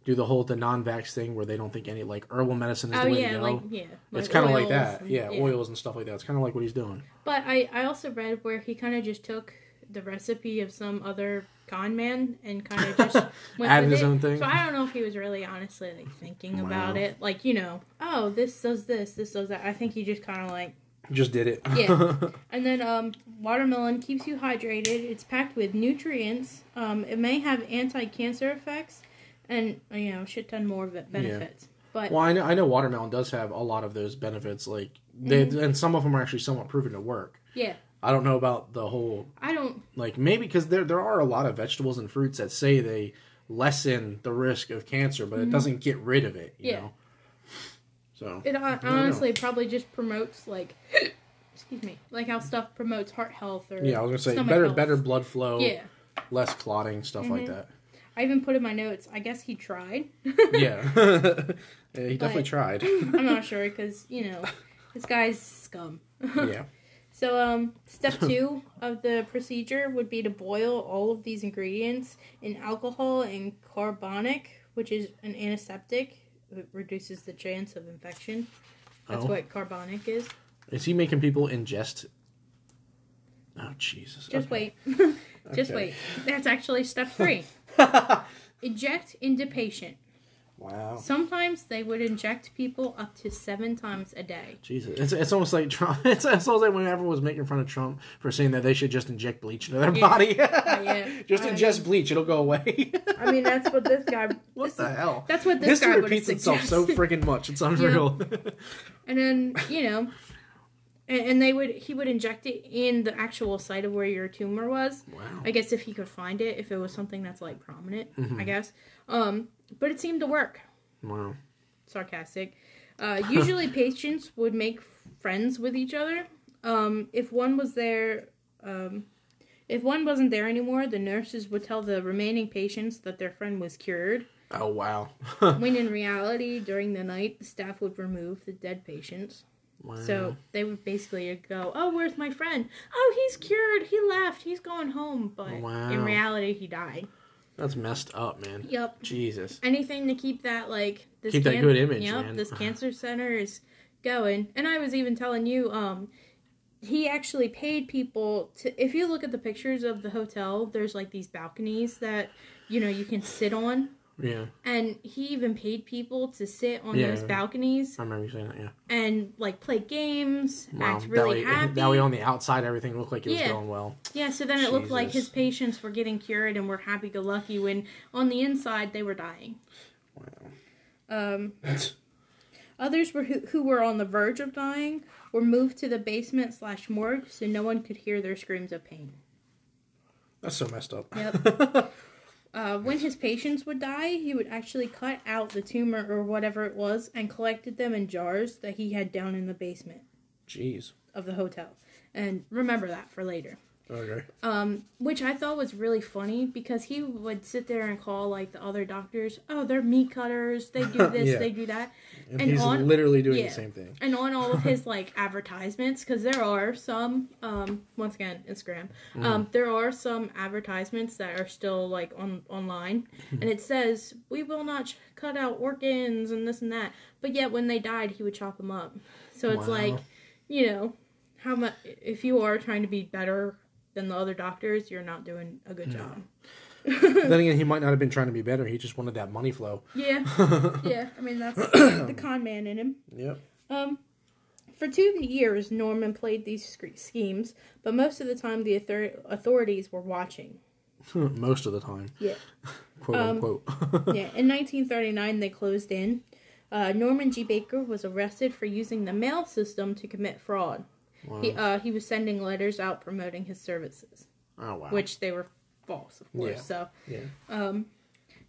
B: do the whole the non-vax thing where they don't think any like herbal medicine is
A: oh
B: the way
A: yeah,
B: to go.
A: like yeah,
B: it's kind of like that.
A: and-
B: Yeah, oils and stuff like that. It's kind of like what he's doing.
A: But I, I also read where he kind of just took the recipe of some other con man and kind of just went
B: Added his
A: it.
B: own thing?
A: So I don't know if he was really honestly like thinking about it, like you know, oh this does this, this does that. I think he just kind of like.
B: Just did it.
A: Yeah. And then um, watermelon keeps you hydrated. It's packed with nutrients. Um, it may have anti-cancer effects, and you know, shit ton more of it benefits. But
B: well, I know I know watermelon does have a lot of those benefits. Like they
A: Mm-hmm.
B: and some of them are actually somewhat proven to work.
A: yeah,
B: I don't know about the whole
A: I don't.
B: like maybe because there there are a lot of vegetables and fruits that say they lessen the risk of cancer, but it doesn't get rid of it. You
A: Mm-hmm. Yeah.
B: know. So
A: It honestly probably just promotes like, excuse me, like how stuff promotes heart health or
B: yeah, I was gonna say better
A: health.
B: better blood flow,
A: Yeah,
B: less clotting, stuff like
A: Mhm.
B: that.
A: I even put in my notes. I guess he tried.
B: Yeah, yeah he definitely tried.
A: I'm not sure because you know this guy's scum.
B: yeah,
A: So um, step two of the procedure would be to boil all of these ingredients in alcohol and carbolic, which is an antiseptic. It reduces the chance of infection. That's
B: Oh.
A: what carbolic is.
B: is he making people ingest? Oh Jesus!
A: Just
B: Okay.
A: wait. Just
B: Okay.
A: wait. That's actually step three. Inject into patient.
B: wow.
A: Sometimes they would inject people up to seven times a day.
B: Jesus, it's, it's almost like Trump. It's, it's almost like when everyone was making fun of Trump for saying that they should just inject bleach into their
A: Yeah.
B: body.
A: Oh, yeah.
B: just
A: I
B: ingest bleach; it'll go away.
A: I mean, that's what this guy.
B: what
A: this
B: the
A: is-
B: hell?
A: That's what this
B: History
A: guy would
B: repeats itself so freaking much. It's unreal.
A: And then you know, and, and they would he would inject it in the actual site of where your tumor was.
B: wow.
A: I guess if he could find it, if it was something that's like prominent,
B: Mm-hmm.
A: I guess. Um, but it seemed to work.
B: Wow.
A: sarcastic. Uh, usually, patients would make friends with each other. Um, if one was there, um, if one wasn't there anymore, the nurses would tell the remaining patients that their friend was cured.
B: Oh wow.
A: when in reality, during the night, the staff would remove the dead patients.
B: Wow.
A: So they would basically go, "Oh, where's my friend? Oh, he's cured. He left. He's going home." But
B: Wow.
A: in reality, he died.
B: that's messed up, man.
A: Yep.
B: Jesus.
A: anything to keep that like this
B: Keep that good image,
A: Yep,
B: man.
A: this cancer center is going. And I was even telling you, um, he actually paid people to. If you look at the pictures of the hotel, there's like these balconies that you know you can sit on,
B: Yeah,
A: and he even paid people to sit on
B: Yeah.
A: those balconies
B: I remember you saying that. Yeah.
A: and like play games,
B: Wow.
A: act really
B: that way,
A: happy.
B: that way on the outside, everything looked like it was
A: Yeah.
B: going well.
A: yeah, so then it looked like his patients were getting cured and were happy go lucky when on the inside they were dying.
B: Wow.
A: Um, Others were who, who were on the verge of dying were moved to the basement slash morgue so no one could hear their screams of pain.
B: That's so messed up.
A: Yep. Uh, when his patients would die, he would actually cut out the tumor or whatever it was and collected them in jars that he had down in the basement
B: Jeez.
A: of the hotel. And remember that for later.
B: Okay.
A: Um, which I thought was really funny because he would sit there and call like the other doctors, "Oh, they're meat cutters. They do this,
B: Yeah.
A: they do that."
B: And,
A: And
B: he's
A: on-
B: literally doing
A: yeah.
B: the same thing.
A: and on all of his like advertisements because there are some um once again instagram um there are some advertisements that are still like on online and it says we will not ch- cut out organs and this and that but yet when they died he would chop them up so it's
B: Wow.
A: like you know how much if you are trying to be better than the other doctors you're not doing a good job
B: then again, he might not have been trying to be better. He just wanted that money flow.
A: yeah yeah i mean that's the con man in him
B: Yep.
A: Um, for two years, Norman played these sc- schemes, but most of the time the author- authorities were watching.
B: Most of the time,
A: Yeah.
B: quote
A: Um,
B: unquote.
A: yeah. In 1939, they closed in. Uh, Norman G. Baker was arrested for using the mail system to commit fraud.
B: Wow.
A: He uh, he was sending letters out promoting his services,
B: oh wow.
A: which they were false, of course.
B: Yeah.
A: So
B: yeah.
A: Um,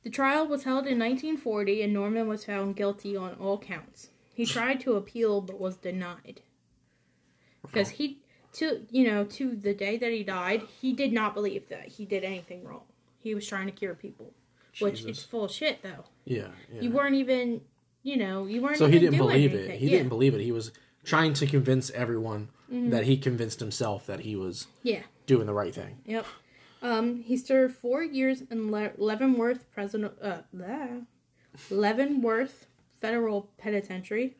A: The trial was held in 1940 and Norman was found guilty on all counts. He tried to appeal but was denied. Because he to you know, to the day that he died, he did not believe that he did anything wrong. He was trying to cure people. Which
B: Jesus.
A: it's full of shit though.
B: Yeah. yeah.
A: You weren't even you know, you weren't
B: so he didn't believe
A: anything.
B: it. He
A: yeah.
B: Didn't believe it. He was trying to convince everyone that he convinced himself that he was
A: Yeah.
B: doing the right thing.
A: Yep. Um, he served four years in Le- Leavenworth President uh. Leavenworth Federal Penitentiary.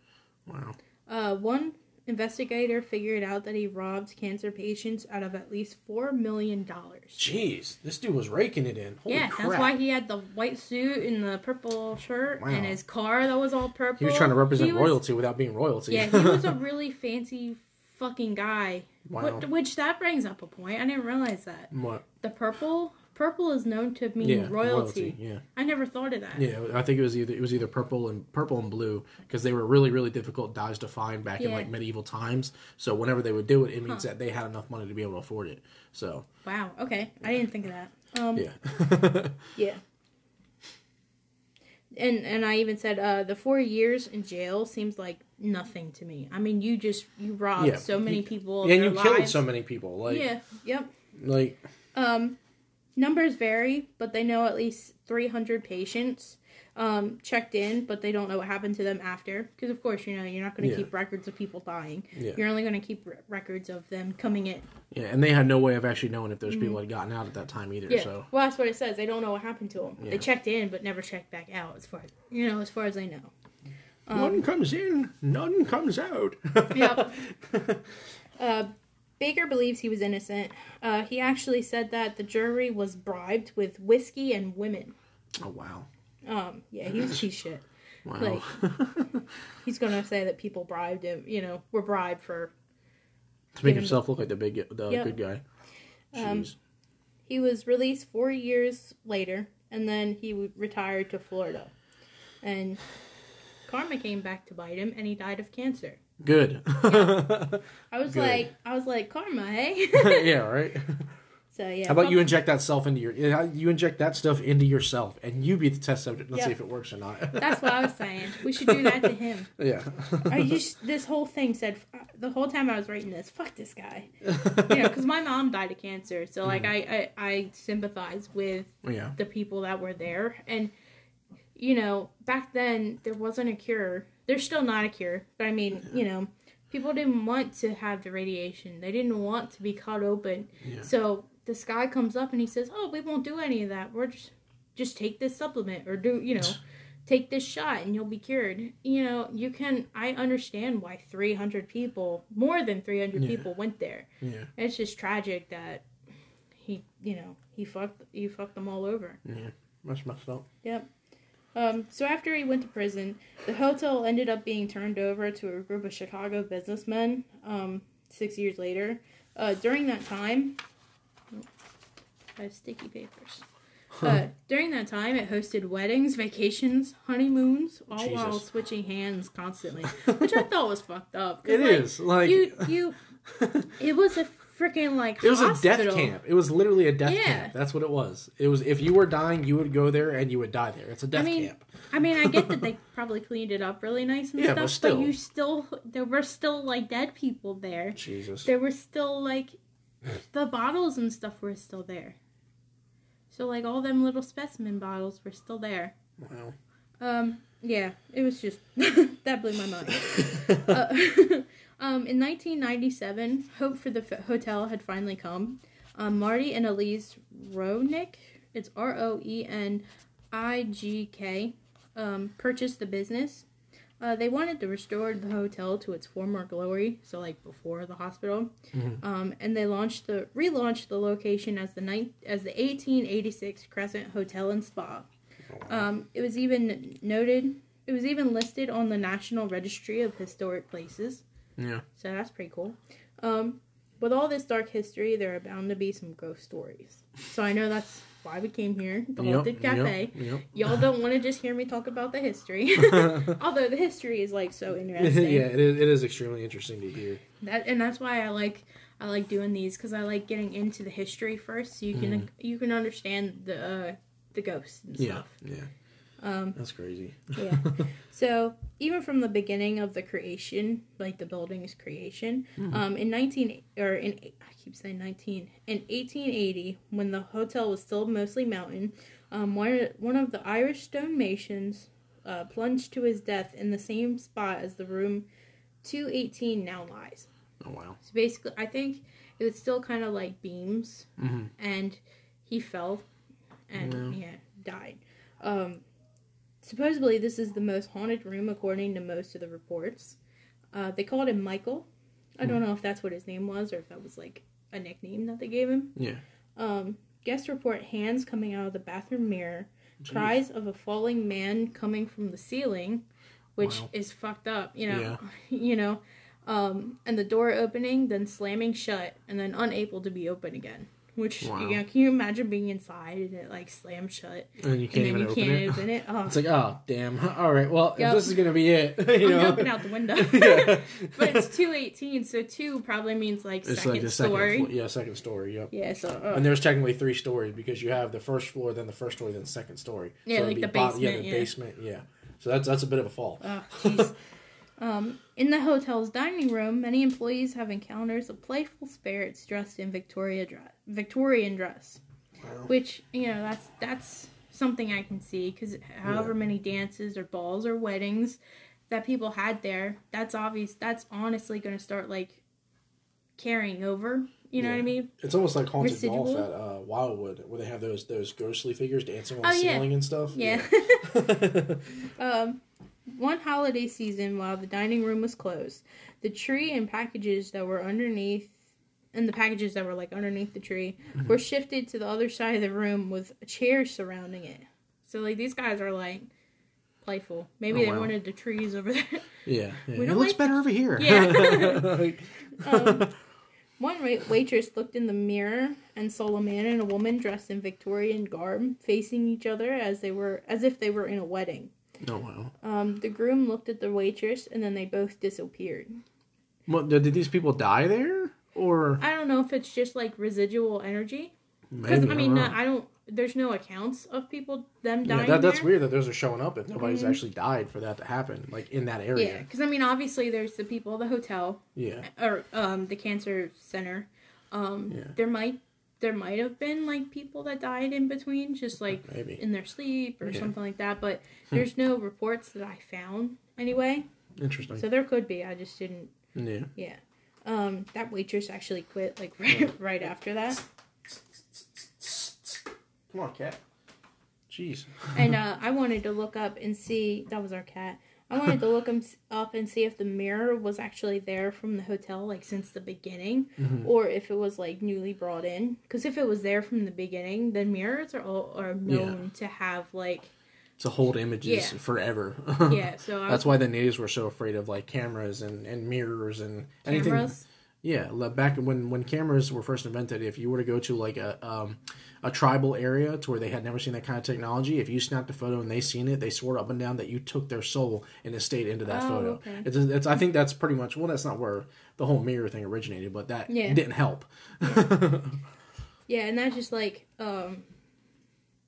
B: Wow.
A: Uh, one investigator figured out that he robbed cancer patients out of at least four million dollars.
B: Jeez, this dude was raking it in. Holy
A: Yeah,
B: crap.
A: that's why he had the white suit and the purple shirt
B: Wow.
A: and his car that was all purple.
B: He was trying to represent
A: He was-
B: royalty without being royalty.
A: Yeah, he was a really fancy fucking guy.
B: Wow.
A: Wh- Which that brings up a point. I didn't realize that.
B: what?
A: The purple, purple is known to mean
B: Yeah,
A: royalty.
B: Yeah.
A: I never thought of that.
B: Yeah, I think it was either it was either purple and purple and blue because they were really really difficult dyes to find back in like medieval times. So whenever they would do it, it means that they had enough money to be able to afford it. So
A: Wow. Okay, I didn't think of that. Um, yeah.
B: yeah,
A: And and I even said uh, the four years in jail seems like nothing to me. I mean, you just you robbed
B: Yeah.
A: so many people. of
B: and you killed so many people. Like
A: Yeah. Yep.
B: like
A: Um, numbers vary, but they know at least 300 patients um, checked in, but they don't know what happened to them after. Because, of course, you know, you're not going to
B: Yeah.
A: keep records of people dying.
B: Yeah.
A: You're only going to keep re- records of them coming in.
B: yeah, and they had no way of actually knowing if those people had gotten out at that time either.
A: Mm-hmm. Yeah.
B: So
A: Well, that's what it says. They don't know what happened to them.
B: Yeah.
A: They checked in, but never checked back out, as far as, you know, as far as I know. Um,
B: none comes in, none comes out.
A: Yep. uh, Baker believes he was innocent. Uh, he actually said that the jury was bribed with whiskey and women.
B: oh wow,
A: Um, yeah, he was of shit.
B: wow.
A: Like, he's gonna say that people bribed him, you know, were bribed for.
B: to make himself look like the big the
A: Yep.
B: good guy.
A: Um, He was released four years later, and then he retired to Florida, and karma came back to bite him, and he died of cancer.
B: Good.
A: I was
B: Good.
A: like, I was like, karma, hey.
B: yeah, right.
A: so yeah.
B: How about you inject that self into your yeah, you inject that stuff into yourself and you be the test subject. Let's
A: Yeah.
B: see if it works or not.
A: That's what I was saying. We should do that to him.
B: yeah.
A: I just this whole thing said uh, the whole time I was writing this, fuck this guy. You know, because my mom died of cancer, so like mm. I, I I sympathize with
B: yeah.
A: the people that were there, and you know back then there wasn't a cure. There's still not a cure, but I mean you know people didn't want to have the radiation. They didn't want to be cut open.
B: Yeah.
A: So this guy comes up and he says, "Oh, we won't do any of that. We're just just take this supplement or do you know." take this shot and you'll be cured. You know, you can. I understand why 300 people, more than 300
B: Yeah.
A: people, went there.
B: Yeah.
A: It's just tragic that he, you know, he fucked, he fucked them all over.
B: Yeah. That's messed up.
A: Yep. Um, so after he went to prison, the hotel ended up being turned over to a group of Chicago businessmen. Um, six years later, uh, during that time, I have sticky papers. Uh, during that time, it hosted weddings, vacations, honeymoons, all while switching hands constantly, which I thought was fucked up.
B: It
A: like,
B: is like
A: you you. It was a freaking like.
B: it was a death camp. It was literally a death
A: Yeah.
B: camp. That's what it was. It was if you were dying, you would go there and you would die there. It's a death
A: mean,
B: camp.
A: I mean, I get that they probably cleaned it up really nice and
B: Yeah,
A: stuff,
B: but
A: but, you still there were still like dead people there.
B: Jesus.
A: There were still like the bottles and stuff were still there. So like all them little specimen bottles were still there.
B: Wow.
A: Um, yeah, it was just that blew my mind. uh, um, in 1997, hope for the f- hotel had finally come. Um, Marty and Elise Roenigk, it's R O E N I G K, um, purchased the business. Uh, they wanted to restore the hotel to its former glory, so like before the hospital, um, and they launched the relaunched the location as the as the 1886 Crescent Hotel and Spa. Um, it was even noted. It was even listed on the National Registry of Historic Places.
B: Yeah.
A: So that's pretty cool. Um, with all this dark history, there are bound to be some ghost stories. So I know that's why we came here, the
B: Yep,
A: Haunted Cafe.
B: Yep. yep.
A: Y'all don't want to just hear me talk about the history, although the history is like so interesting.
B: yeah, it is, it is extremely interesting to hear.
A: That and that's why I like I like doing these because I like getting into the history first, so you can
B: Mm-hmm.
A: you can understand the uh, the ghosts and
B: Yeah,
A: stuff.
B: yeah.
A: Um,
B: That's crazy.
A: yeah. so even from the beginning of the creation, like the building's creation, um, in nineteen or in I keep saying nineteen in eighteen eighty, when the hotel was still mostly mountain, um, one one of the Irish stonemasons uh, plunged to his death in the same spot as the room two eighteen now lies.
B: Oh wow.
A: So basically, I think it was still kind of like beams,
B: hmm
A: and he fell and
B: Yeah.
A: yeah, died. Um, supposedly, this is the most haunted room according to most of the reports. Uh, they called him Michael. I don't know if that's what his name was or if that was like a nickname that they gave him.
B: Yeah.
A: Um, guests report hands coming out of the bathroom mirror,
B: Jeez.
A: cries of a falling man coming from the ceiling, which
B: Wow.
A: is fucked up. You know,
B: Yeah.
A: you know, um, and the door opening, then slamming shut, and then unable to be open again. Which
B: Wow.
A: you know, can you imagine being inside and it like slams shut,
B: And you can't
A: then
B: even
A: you
B: open
A: can't
B: it.
A: open it? Oh,
B: It's like, oh damn. All right. Well,
A: Yep.
B: this is gonna be it, you
A: I'm
B: know,
A: jumping out the window.
B: Yeah.
A: but it's two eighteen, so two probably means like
B: it's
A: second
B: like the second,
A: story.
B: flo- yeah, second story. Yep.
A: yeah, so uh,
B: And there's technically three stories because you have the first floor, then the first story, then the second story.
A: Yeah,
B: it'd
A: like the
B: bottom- Yeah,
A: basement,
B: the
A: yeah.
B: basement. Yeah. So that's that's a bit of a fall.
A: Oh. Um, in the hotel's dining room, many employees have encounters of playful spirits dressed in Victoria dress, Victorian dress,
B: Wow.
A: which you know that's that's something I can see because however
B: Yeah.
A: many dances or balls or weddings that people had there, that's obvious. That's honestly going to start like carrying over. You know what I mean?
B: It's almost like haunted
A: Residual?
B: golf at uh, Wildwood, where they have those those ghostly figures dancing on
A: Oh,
B: the
A: yeah.
B: ceiling and stuff.
A: Yeah.
B: Yeah.
A: Um, one holiday season, while the dining room was closed, the tree and packages that were underneath, and the packages that were like underneath the tree,
B: Mm-hmm.
A: were shifted to the other side of the room with chairs surrounding it. So like these guys are like playful. Maybe
B: Oh,
A: they
B: wow.
A: wanted the trees over there.
B: yeah. yeah. It looks
A: like-
B: better over here.
A: Yeah. Um, one wait- waitress looked in the mirror and saw a man and a woman dressed in Victorian garb facing each other as they were as if they were in a wedding.
B: Oh wow.
A: Um, the groom looked at the waitress and then they both disappeared.
B: What did these people die there or
A: I don't know if it's just like residual energy. Because? I mean. I don't. There's no accounts of people them
B: Yeah,
A: dying.
B: that, that's
A: there.
B: weird that those are showing up if nobody's
A: Mhm.
B: actually died for that to happen, like in that area.
A: Yeah, because I mean, obviously, there's the people the hotel
B: Yeah.
A: or um the cancer center. Um,
B: Yeah.
A: there might there might have been like people that died in between, just like
B: Maybe.
A: in their sleep or
B: Yeah. Hmm.
A: something like that. But there's no reports that I found anyway.
B: Interesting.
A: So there could be. I just didn't.
B: yeah.
A: Yeah. Um, that waitress actually quit like right, right after that.
B: Come on, cat. Jeez.
A: and uh, I wanted to look up and see that was our cat. I wanted to look up and see if the mirror was actually there from the hotel, like since the beginning,
B: Mhm.
A: or if it was like newly brought in. Because if it was there from the beginning, then mirrors are all, are known to have like
B: To hold images
A: Yeah.
B: forever.
A: yeah. So I
B: That's why the natives were so afraid of like cameras and, and mirrors and anything.
A: cameras.
B: Yeah, back when when cameras were first invented, if you were to go to like a um, a tribal area to where they had never seen that kind of technology, if you snapped a photo and they seen it, they swore up and down that you took their soul and it stayed into that
A: Oh,
B: photo.
A: okay.
B: It's, it's I think that's pretty much well, that's not where the whole mirror thing originated, but that
A: Yeah.
B: didn't help.
A: Yeah, and that's just like um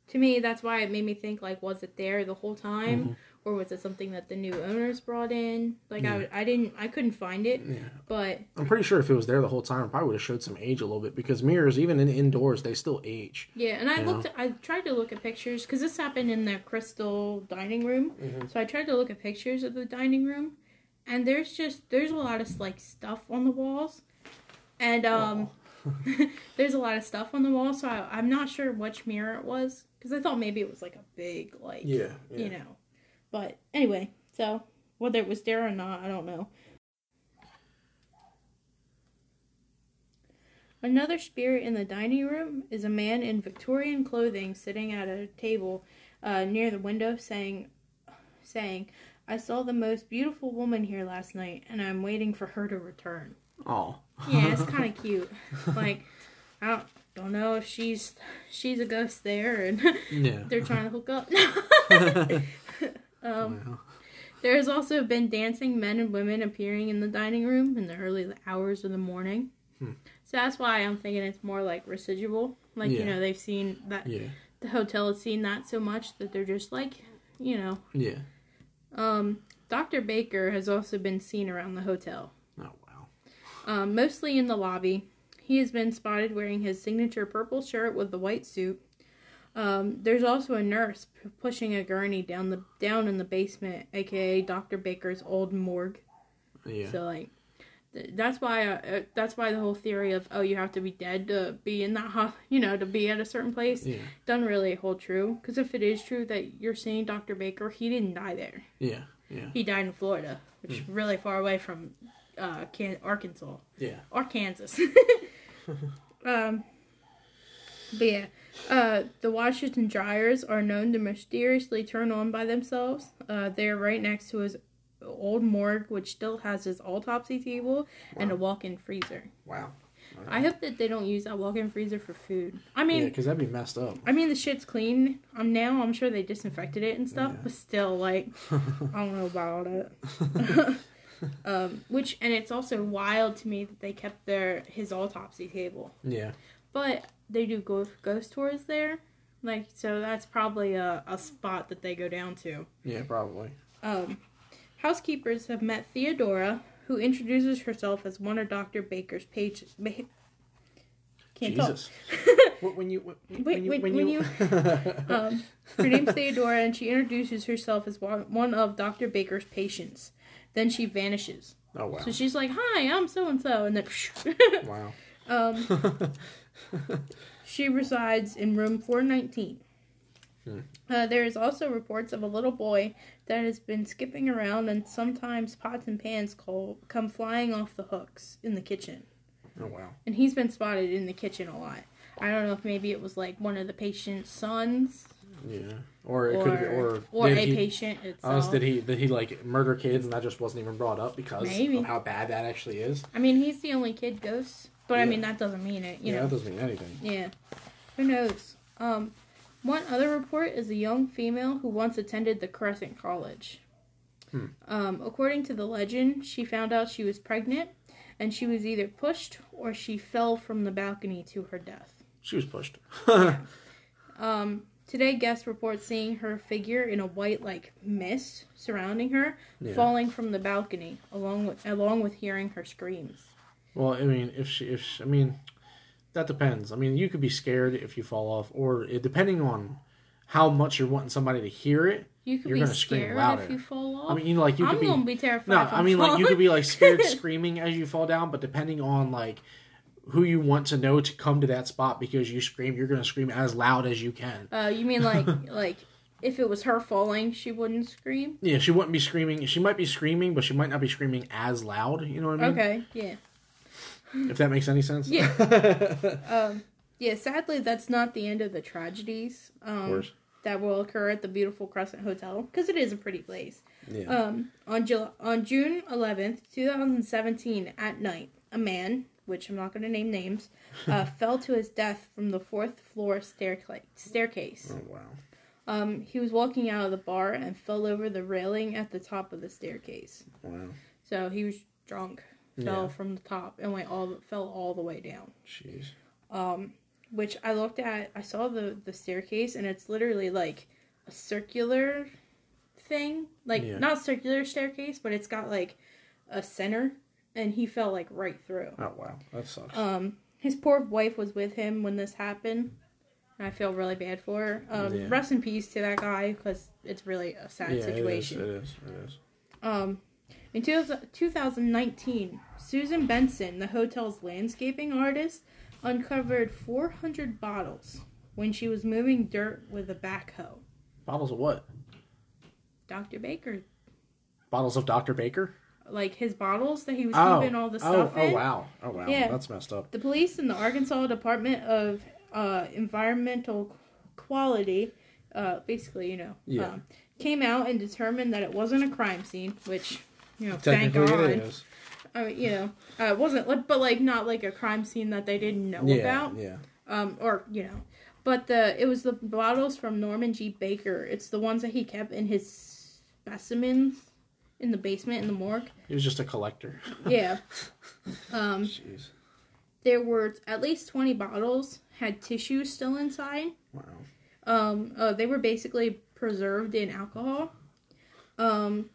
A: to me that's why it made me think like was it there the whole time
B: Mm-hmm.
A: Or was it something that the new owners brought in? Like I I didn't I couldn't find it,
B: yeah.
A: but
B: I'm pretty sure if it was there the whole time, it probably would have showed some age a little bit because mirrors, even in indoors, they still age.
A: yeah, and I looked I tried to look at pictures cuz this happened in the crystal dining room.
B: Mm-hmm.
A: So I tried to look at pictures of the dining room and there's just there's a lot of like stuff on the walls. And um there's a lot of stuff on the wall, so I, I'm not sure which mirror it was because I thought maybe it was like a big like
B: Yeah,
A: you know. But anyway, so whether it was there or not, I don't know. Another spirit in the dining room is a man in Victorian clothing sitting at a table uh, near the window, saying, "saying I saw the most beautiful woman here last night, and I'm waiting for her to return."
B: Oh.
A: Yeah, it's kind of cute. Like, I don't don't know if she's she's a ghost there, and
B: yeah.
A: they're trying to hook up. um,
B: Wow.
A: there has also been dancing men and women appearing in the dining room in the early hours of the morning.
B: Hmm.
A: So that's why I'm thinking it's more like residual. Like you know they've seen that
B: Yeah.
A: the hotel has seen that so much that they're just like, you know.
B: Yeah.
A: Um, Dr. Baker has also been seen around the hotel,
B: Oh wow.
A: um, mostly in the lobby. He has been spotted wearing his signature purple shirt with the white suit. Um, there's also a nurse p- pushing a gurney down the down in the basement, aka Dr. Baker's old morgue.
B: Yeah.
A: So like, th- that's why uh, uh, that's why the whole theory of oh you have to be dead to be in that ho- you know to be at a certain place
B: Yeah.
A: doesn't really hold true. Because if it is true that you're seeing Dr. Baker, he didn't die there.
B: Yeah. Yeah.
A: He died in Florida, which is really far away from uh, Can- Arkansas
B: Yeah.
A: or Kansas. um, but yeah, uh, the washers and dryers are known to mysteriously turn on by themselves. Uh, they're right next to his old morgue, which still has his autopsy table and a walk-in freezer.
B: Wow.
A: I hope that they don't use that walk-in freezer for food. I
B: Yeah,
A: mean,
B: because that'd be messed up.
A: I mean the shit's clean. Um, now I'm sure they disinfected it and stuff,
B: Yeah.
A: but still, like, I don't know about it. um, which and it's also wild to me that they kept their his autopsy table,
B: Yeah.
A: but they do ghost ghost tours there, like so that's probably a, a spot that they go down to.
B: Yeah. Probably.
A: Um, housekeepers have met Theodora, who introduces herself as one of Doctor Baker's patients. Ma- can't.
B: Jesus. Wh- when you when,
A: Wait,
B: you
A: wait,
B: when
A: when
B: you,
A: Um, her name's Theodora, and she introduces herself as one one of Dr. Baker's patients. Then she vanishes.
B: oh wow.
A: So she's like, "Hi, I'm so and so," and then
B: wow.
A: um, she resides in room 419.
B: Hmm.
A: Uh, there is also reports of a little boy that has been skipping around, and sometimes pots and pans call, come flying off the hooks in the kitchen.
B: Oh wow.
A: And he's been spotted in the kitchen a lot. I don't know if maybe it was like one of the patient's sons
B: Yeah. Or it
A: or
B: could be or
A: or a
B: he,
A: patient itself.
B: did he did he like murder kids and that just wasn't even brought up because
A: Maybe.
B: of how bad that actually is?
A: I mean, he's the only kid ghost, but I mean that doesn't mean it. You know.
B: yeah,
A: know,
B: that doesn't mean anything.
A: yeah. Who knows? Um, one other report is a young female who once attended the Crescent College.
B: Hmm.
A: Um, according to the legend, she found out she was pregnant, and she was either pushed or she fell from the balcony to her death.
B: She was pushed.
A: Um, today, guests report seeing her figure in a white like mist surrounding her,
B: Yeah.
A: falling from the balcony, along with along with hearing her screams.
B: Well, I mean, if she, if she, I mean, that depends. I mean, you could be scared if you fall off, or it, depending on how much you're wanting somebody to hear it.
A: You could
B: You're
A: be
B: gonna scream
A: scared
B: louder.
A: if you fall off.
B: I mean, you know, like you
A: I'm
B: could be.
A: gonna be terrified.
B: No, I mean, like you could be like scared screaming as you fall down, but depending on like who you want to know to come to that spot because you scream, you're gonna scream as loud as you can.
A: Uh, you mean like like if it was her falling, she wouldn't scream?
B: Yeah, she wouldn't be screaming. She might be screaming, but she might not be screaming as loud. You know what I mean?
A: Okay, yeah,
B: If that makes any sense.
A: Yeah. um, yeah. Sadly, that's not the end of the tragedies.
B: of
A: Um,
B: course.
A: that will occur at the beautiful Crescent Hotel because it is a pretty place.
B: Yeah.
A: Um, on July, on June eleventh, two thousand seventeen, at night, a man, which I'm not going to name names, uh, fell to his death from the fourth floor staircase. Staircase.
B: oh wow.
A: Um, he was walking out of the bar and fell over the railing at the top of the staircase.
B: Wow.
A: So he was drunk, fell
B: Yeah.
A: from the top and went all fell all the way down.
B: Jeez.
A: Um, which I looked at. I saw the the staircase and it's literally like a circular thing, like
B: Yeah.
A: not circular staircase, but it's got like a center, and he fell like right through.
B: Oh wow. That sucks.
A: Um, his poor wife was with him when this happened. And I feel really bad for her. Um,
B: Yeah.
A: Rest in peace to that guy because it's really a sad
B: yeah,
A: situation.
B: It is. It is. It is.
A: Um, in 2019, Susan Benson, the hotel's landscaping artist, uncovered 400 bottles when she was moving dirt with a backhoe.
B: Bottles of what?
A: Dr. Baker,
B: Bottles of Dr. Baker?
A: like his bottles that he was
B: Oh.
A: keeping all the
B: oh,
A: stuff
B: oh,
A: in.
B: Oh, wow. Oh, wow.
A: Yeah.
B: That's messed up.
A: The police and the Arkansas Department of uh, Environmental Quality, uh, basically, you know,
B: Yeah.
A: um, came out and determined that it wasn't a crime scene, which, you know, thank God.
B: it is.
A: I mean, you know, uh, it wasn't like, but like not like a crime scene that they didn't know
B: Yeah.
A: about,
B: Yeah.
A: um, or you know, but the it was the bottles from Norman G. Baker. It's the ones that he kept in his specimens in the basement in the morgue.
B: He was just a collector.
A: Yeah, um,
B: Jeez.
A: there were at least twenty bottles had tissue still inside.
B: Wow.
A: Um, uh, they were basically preserved in alcohol. Um,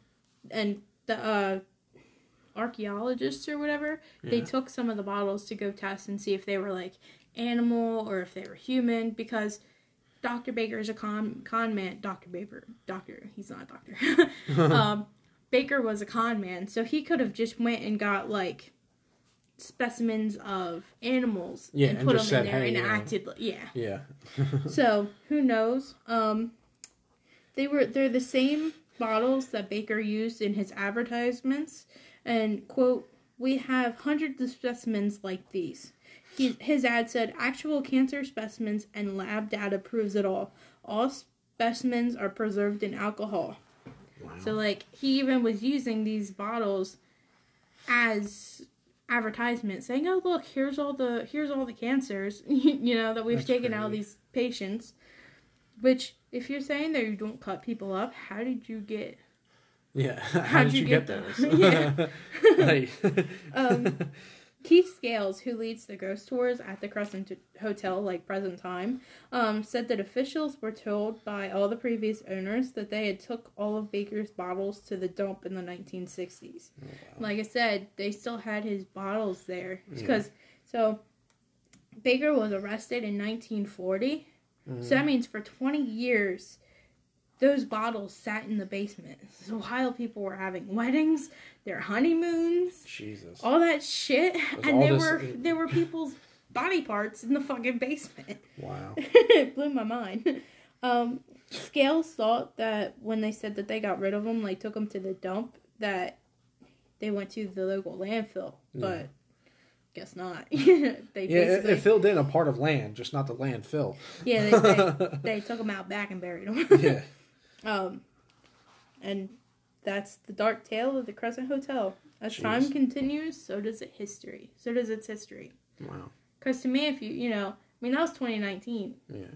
A: and the uh, archaeologists or whatever, they took some of the bottles to go test and see if they were like animal or if they were human because Dr. Baker is a con con man. Dr. Baker, doctor, he's not a doctor. um, Baker was a con man, so he could have just went and got like specimens of animals
B: Yeah,
A: and
B: and
A: put them
B: just
A: in there
B: "Hey,
A: and
B: you know."
A: acted like yeah.
B: Yeah.
A: So who knows? Um, they were they're the same bottles that Baker used in his advertisements, and quote, "We have hundreds of specimens like these." He, his ad said, "Actual cancer specimens and lab data proves it all. All specimens are preserved in alcohol."
B: Wow.
A: So like he even was using these bottles as advertisement saying, "Oh, look, here's all the here's all the cancers, you know, that we've
B: That's
A: taken out of these patients." Which if you're saying that you don't cut people up, how did you get
B: yeah. How
A: How'd
B: did
A: you
B: you
A: get
B: get,
A: those? Yeah.
B: Like-
A: um Keith Scales, who leads the ghost tours at the Crescent Hotel, like present time, um, said that officials were told by all the previous owners that they had took all of Baker's bottles to the dump in the 1960s. Like I said, they still had his bottles there because so Baker was arrested in 1940. So that means for 20 years, those bottles sat in the basement. So while people were having weddings, their honeymoons,
B: Jesus.
A: all that shit, and there
B: this-
A: were there were people's body parts in the fucking basement.
B: Wow.
A: it blew my mind. Um, Scales thought that when they said that they got rid of them, like took them to the dump, that they went to the local landfill, but guess not. they
B: Yeah, it, it filled in a part of land, just not the landfill.
A: yeah, they, they, they took them out back and buried them.
B: Yeah.
A: Um, and that's the dark tale of the Crescent Hotel. As time continues, so does it history. So does its history.
B: Wow.
A: Because to me, if you you know, I mean that was 2019.
B: Yeah.
A: If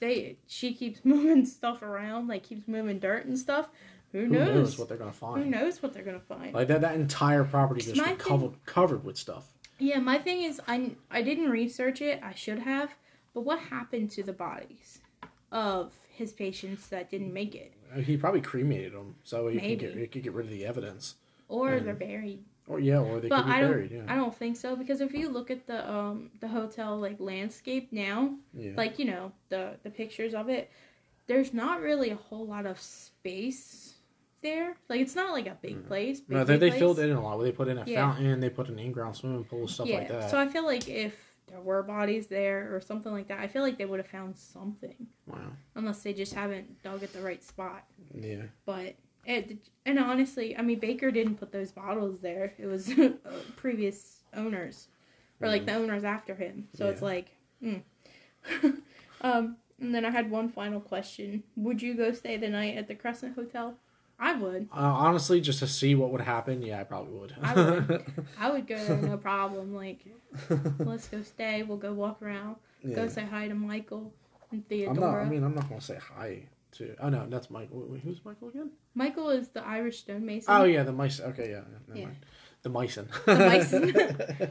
A: they she keeps moving stuff around, like keeps moving dirt and stuff. Who
B: Who
A: knows?
B: knows what they're gonna find?
A: Who knows what they're gonna find?
B: Like that, that entire property just
A: My
B: got
A: thing-
B: covered covered with stuff.
A: Yeah, my thing is, I I didn't research it. I should have. But what happened to the bodies of his patients that didn't make it,
B: Uh, He probably cremated them so he
A: Maybe.
B: could get he could get rid of the evidence.
A: or
B: And-
A: they're buried?
B: Or yeah, or they
A: but
B: could be
A: I don't.
B: buried. Yeah.
A: I don't think so because if you look at the um the hotel like landscape now,
B: yeah.
A: like you know the the pictures of it, there's not really a whole lot of space there. Like it's not like a big place. Big,
B: Mm. no, they, they
A: place.
B: filled it in a lot. They put in a
A: Yeah.
B: fountain. They put an in-ground swimming pool, stuff
A: yeah.
B: like that.
A: So I feel like if there were bodies there or something like that, I feel like they would have found something
B: wow.
A: unless they just haven't dug at the right spot.
B: Yeah.
A: But it, and honestly, I mean Baker didn't put those bottles there. It was uh, previous owners or like the owners after him. So it's
B: Mm.
A: Like, mm. um. And then I had one final question: Would you go stay the night at the Crescent Hotel? I would.
B: Uh, honestly, just to see what would happen, yeah, I probably would.
A: I would. I would go there no problem. Like, let's go stay. We'll go walk around. Go say hi to Michael and Theodora.
B: I'm not. I mean, I'm not gonna say hi to. Oh no, that's Michael. Wait, who's Michael again?
A: Michael is the Irish stonemason.
B: Oh yeah, the mice. Okay, yeah, never
A: Yeah.
B: mind. The Meissen.
A: The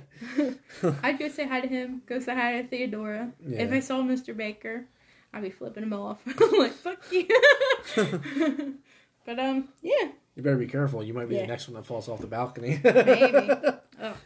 A: I'd go say hi to him. Go say hi to Theodora.
B: Yeah.
A: If I saw Mr. Baker, I'd be flipping him off. like fuck you. But um, yeah,
B: you better be careful. You might be
A: Yeah.
B: the next one that falls off the balcony.
A: maybe. oh.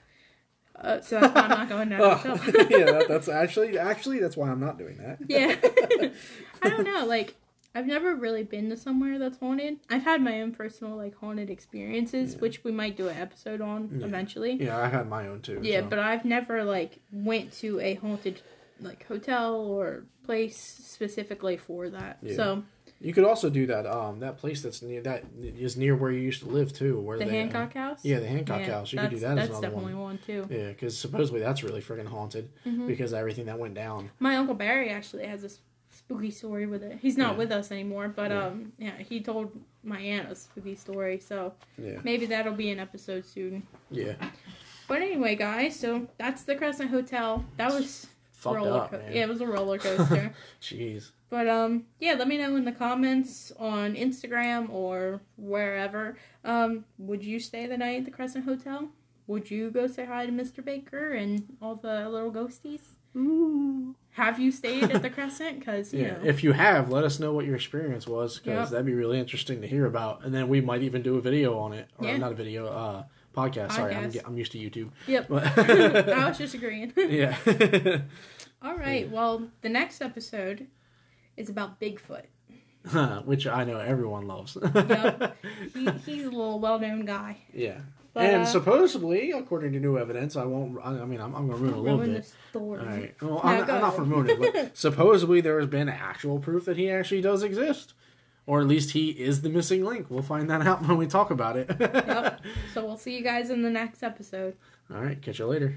A: Uh, so that's why I'm not going down
B: Oh, yeah, that, that's actually actually that's why I'm not doing that.
A: yeah. I don't know. Like, I've never really been to somewhere that's haunted. I've had my own personal like haunted experiences,
B: Yeah.
A: which we might do an episode on
B: Yeah.
A: eventually.
B: Yeah, I had my own too.
A: Yeah,
B: so.
A: but I've never like went to a haunted like hotel or place specifically for that.
B: Yeah.
A: So
B: you could also do that. Um, that place that's near that is near where you used to live too. Where
A: the
B: they,
A: Hancock House.
B: Yeah, the Hancock
A: Yeah,
B: House. You could do that as
A: That's definitely
B: one.
A: one, too.
B: Yeah, because supposedly that's really freaking haunted
A: Mhm.
B: because of everything that went down.
A: My uncle Barry actually has a spooky story with it. He's not
B: Yeah.
A: with us anymore, but
B: Yeah.
A: um, yeah, he told my aunt a spooky story. So
B: Yeah,
A: maybe that'll be an episode soon.
B: yeah.
A: But anyway, guys, so that's the Crescent Hotel. That was
B: Fucked
A: roller
B: up,
A: co-
B: man.
A: Yeah, it was a roller coaster.
B: Jeez.
A: But um, yeah, let me know in the comments on Instagram or wherever. Um, would you stay the night at the Crescent Hotel? Would you go say hi to Mr. Baker and all the little ghosties? Ooh. Have you stayed at the Crescent? Because
B: Yeah,
A: know,
B: if you have, let us know what your experience was because
A: Yep.
B: that'd be really interesting to hear about. And then we might even do a video on it, or
A: Yeah.
B: not a video, uh, podcast. Sorry, I'm, I'm used to YouTube.
A: yep.
B: But-
A: I was just agreeing.
B: yeah,
A: All right. Well, the next episode is about Bigfoot.
B: which I know everyone loves.
A: Yep. he, he's a little well-known guy.
B: yeah,
A: But,
B: and
A: uh,
B: supposedly, according to new evidence, I won't. I I mean, I'm, I'm going to ruin a little
A: Ruin
B: bit.
A: the story.
B: All right. Well,
A: No,
B: I'm, I'm not
A: ahead.
B: going to ruin it, but supposedly there has been actual proof that he actually does exist. Or at least he is the missing link. We'll find that out when we talk about it.
A: Yep. So we'll see you guys in the next episode.
B: All right. Catch you later.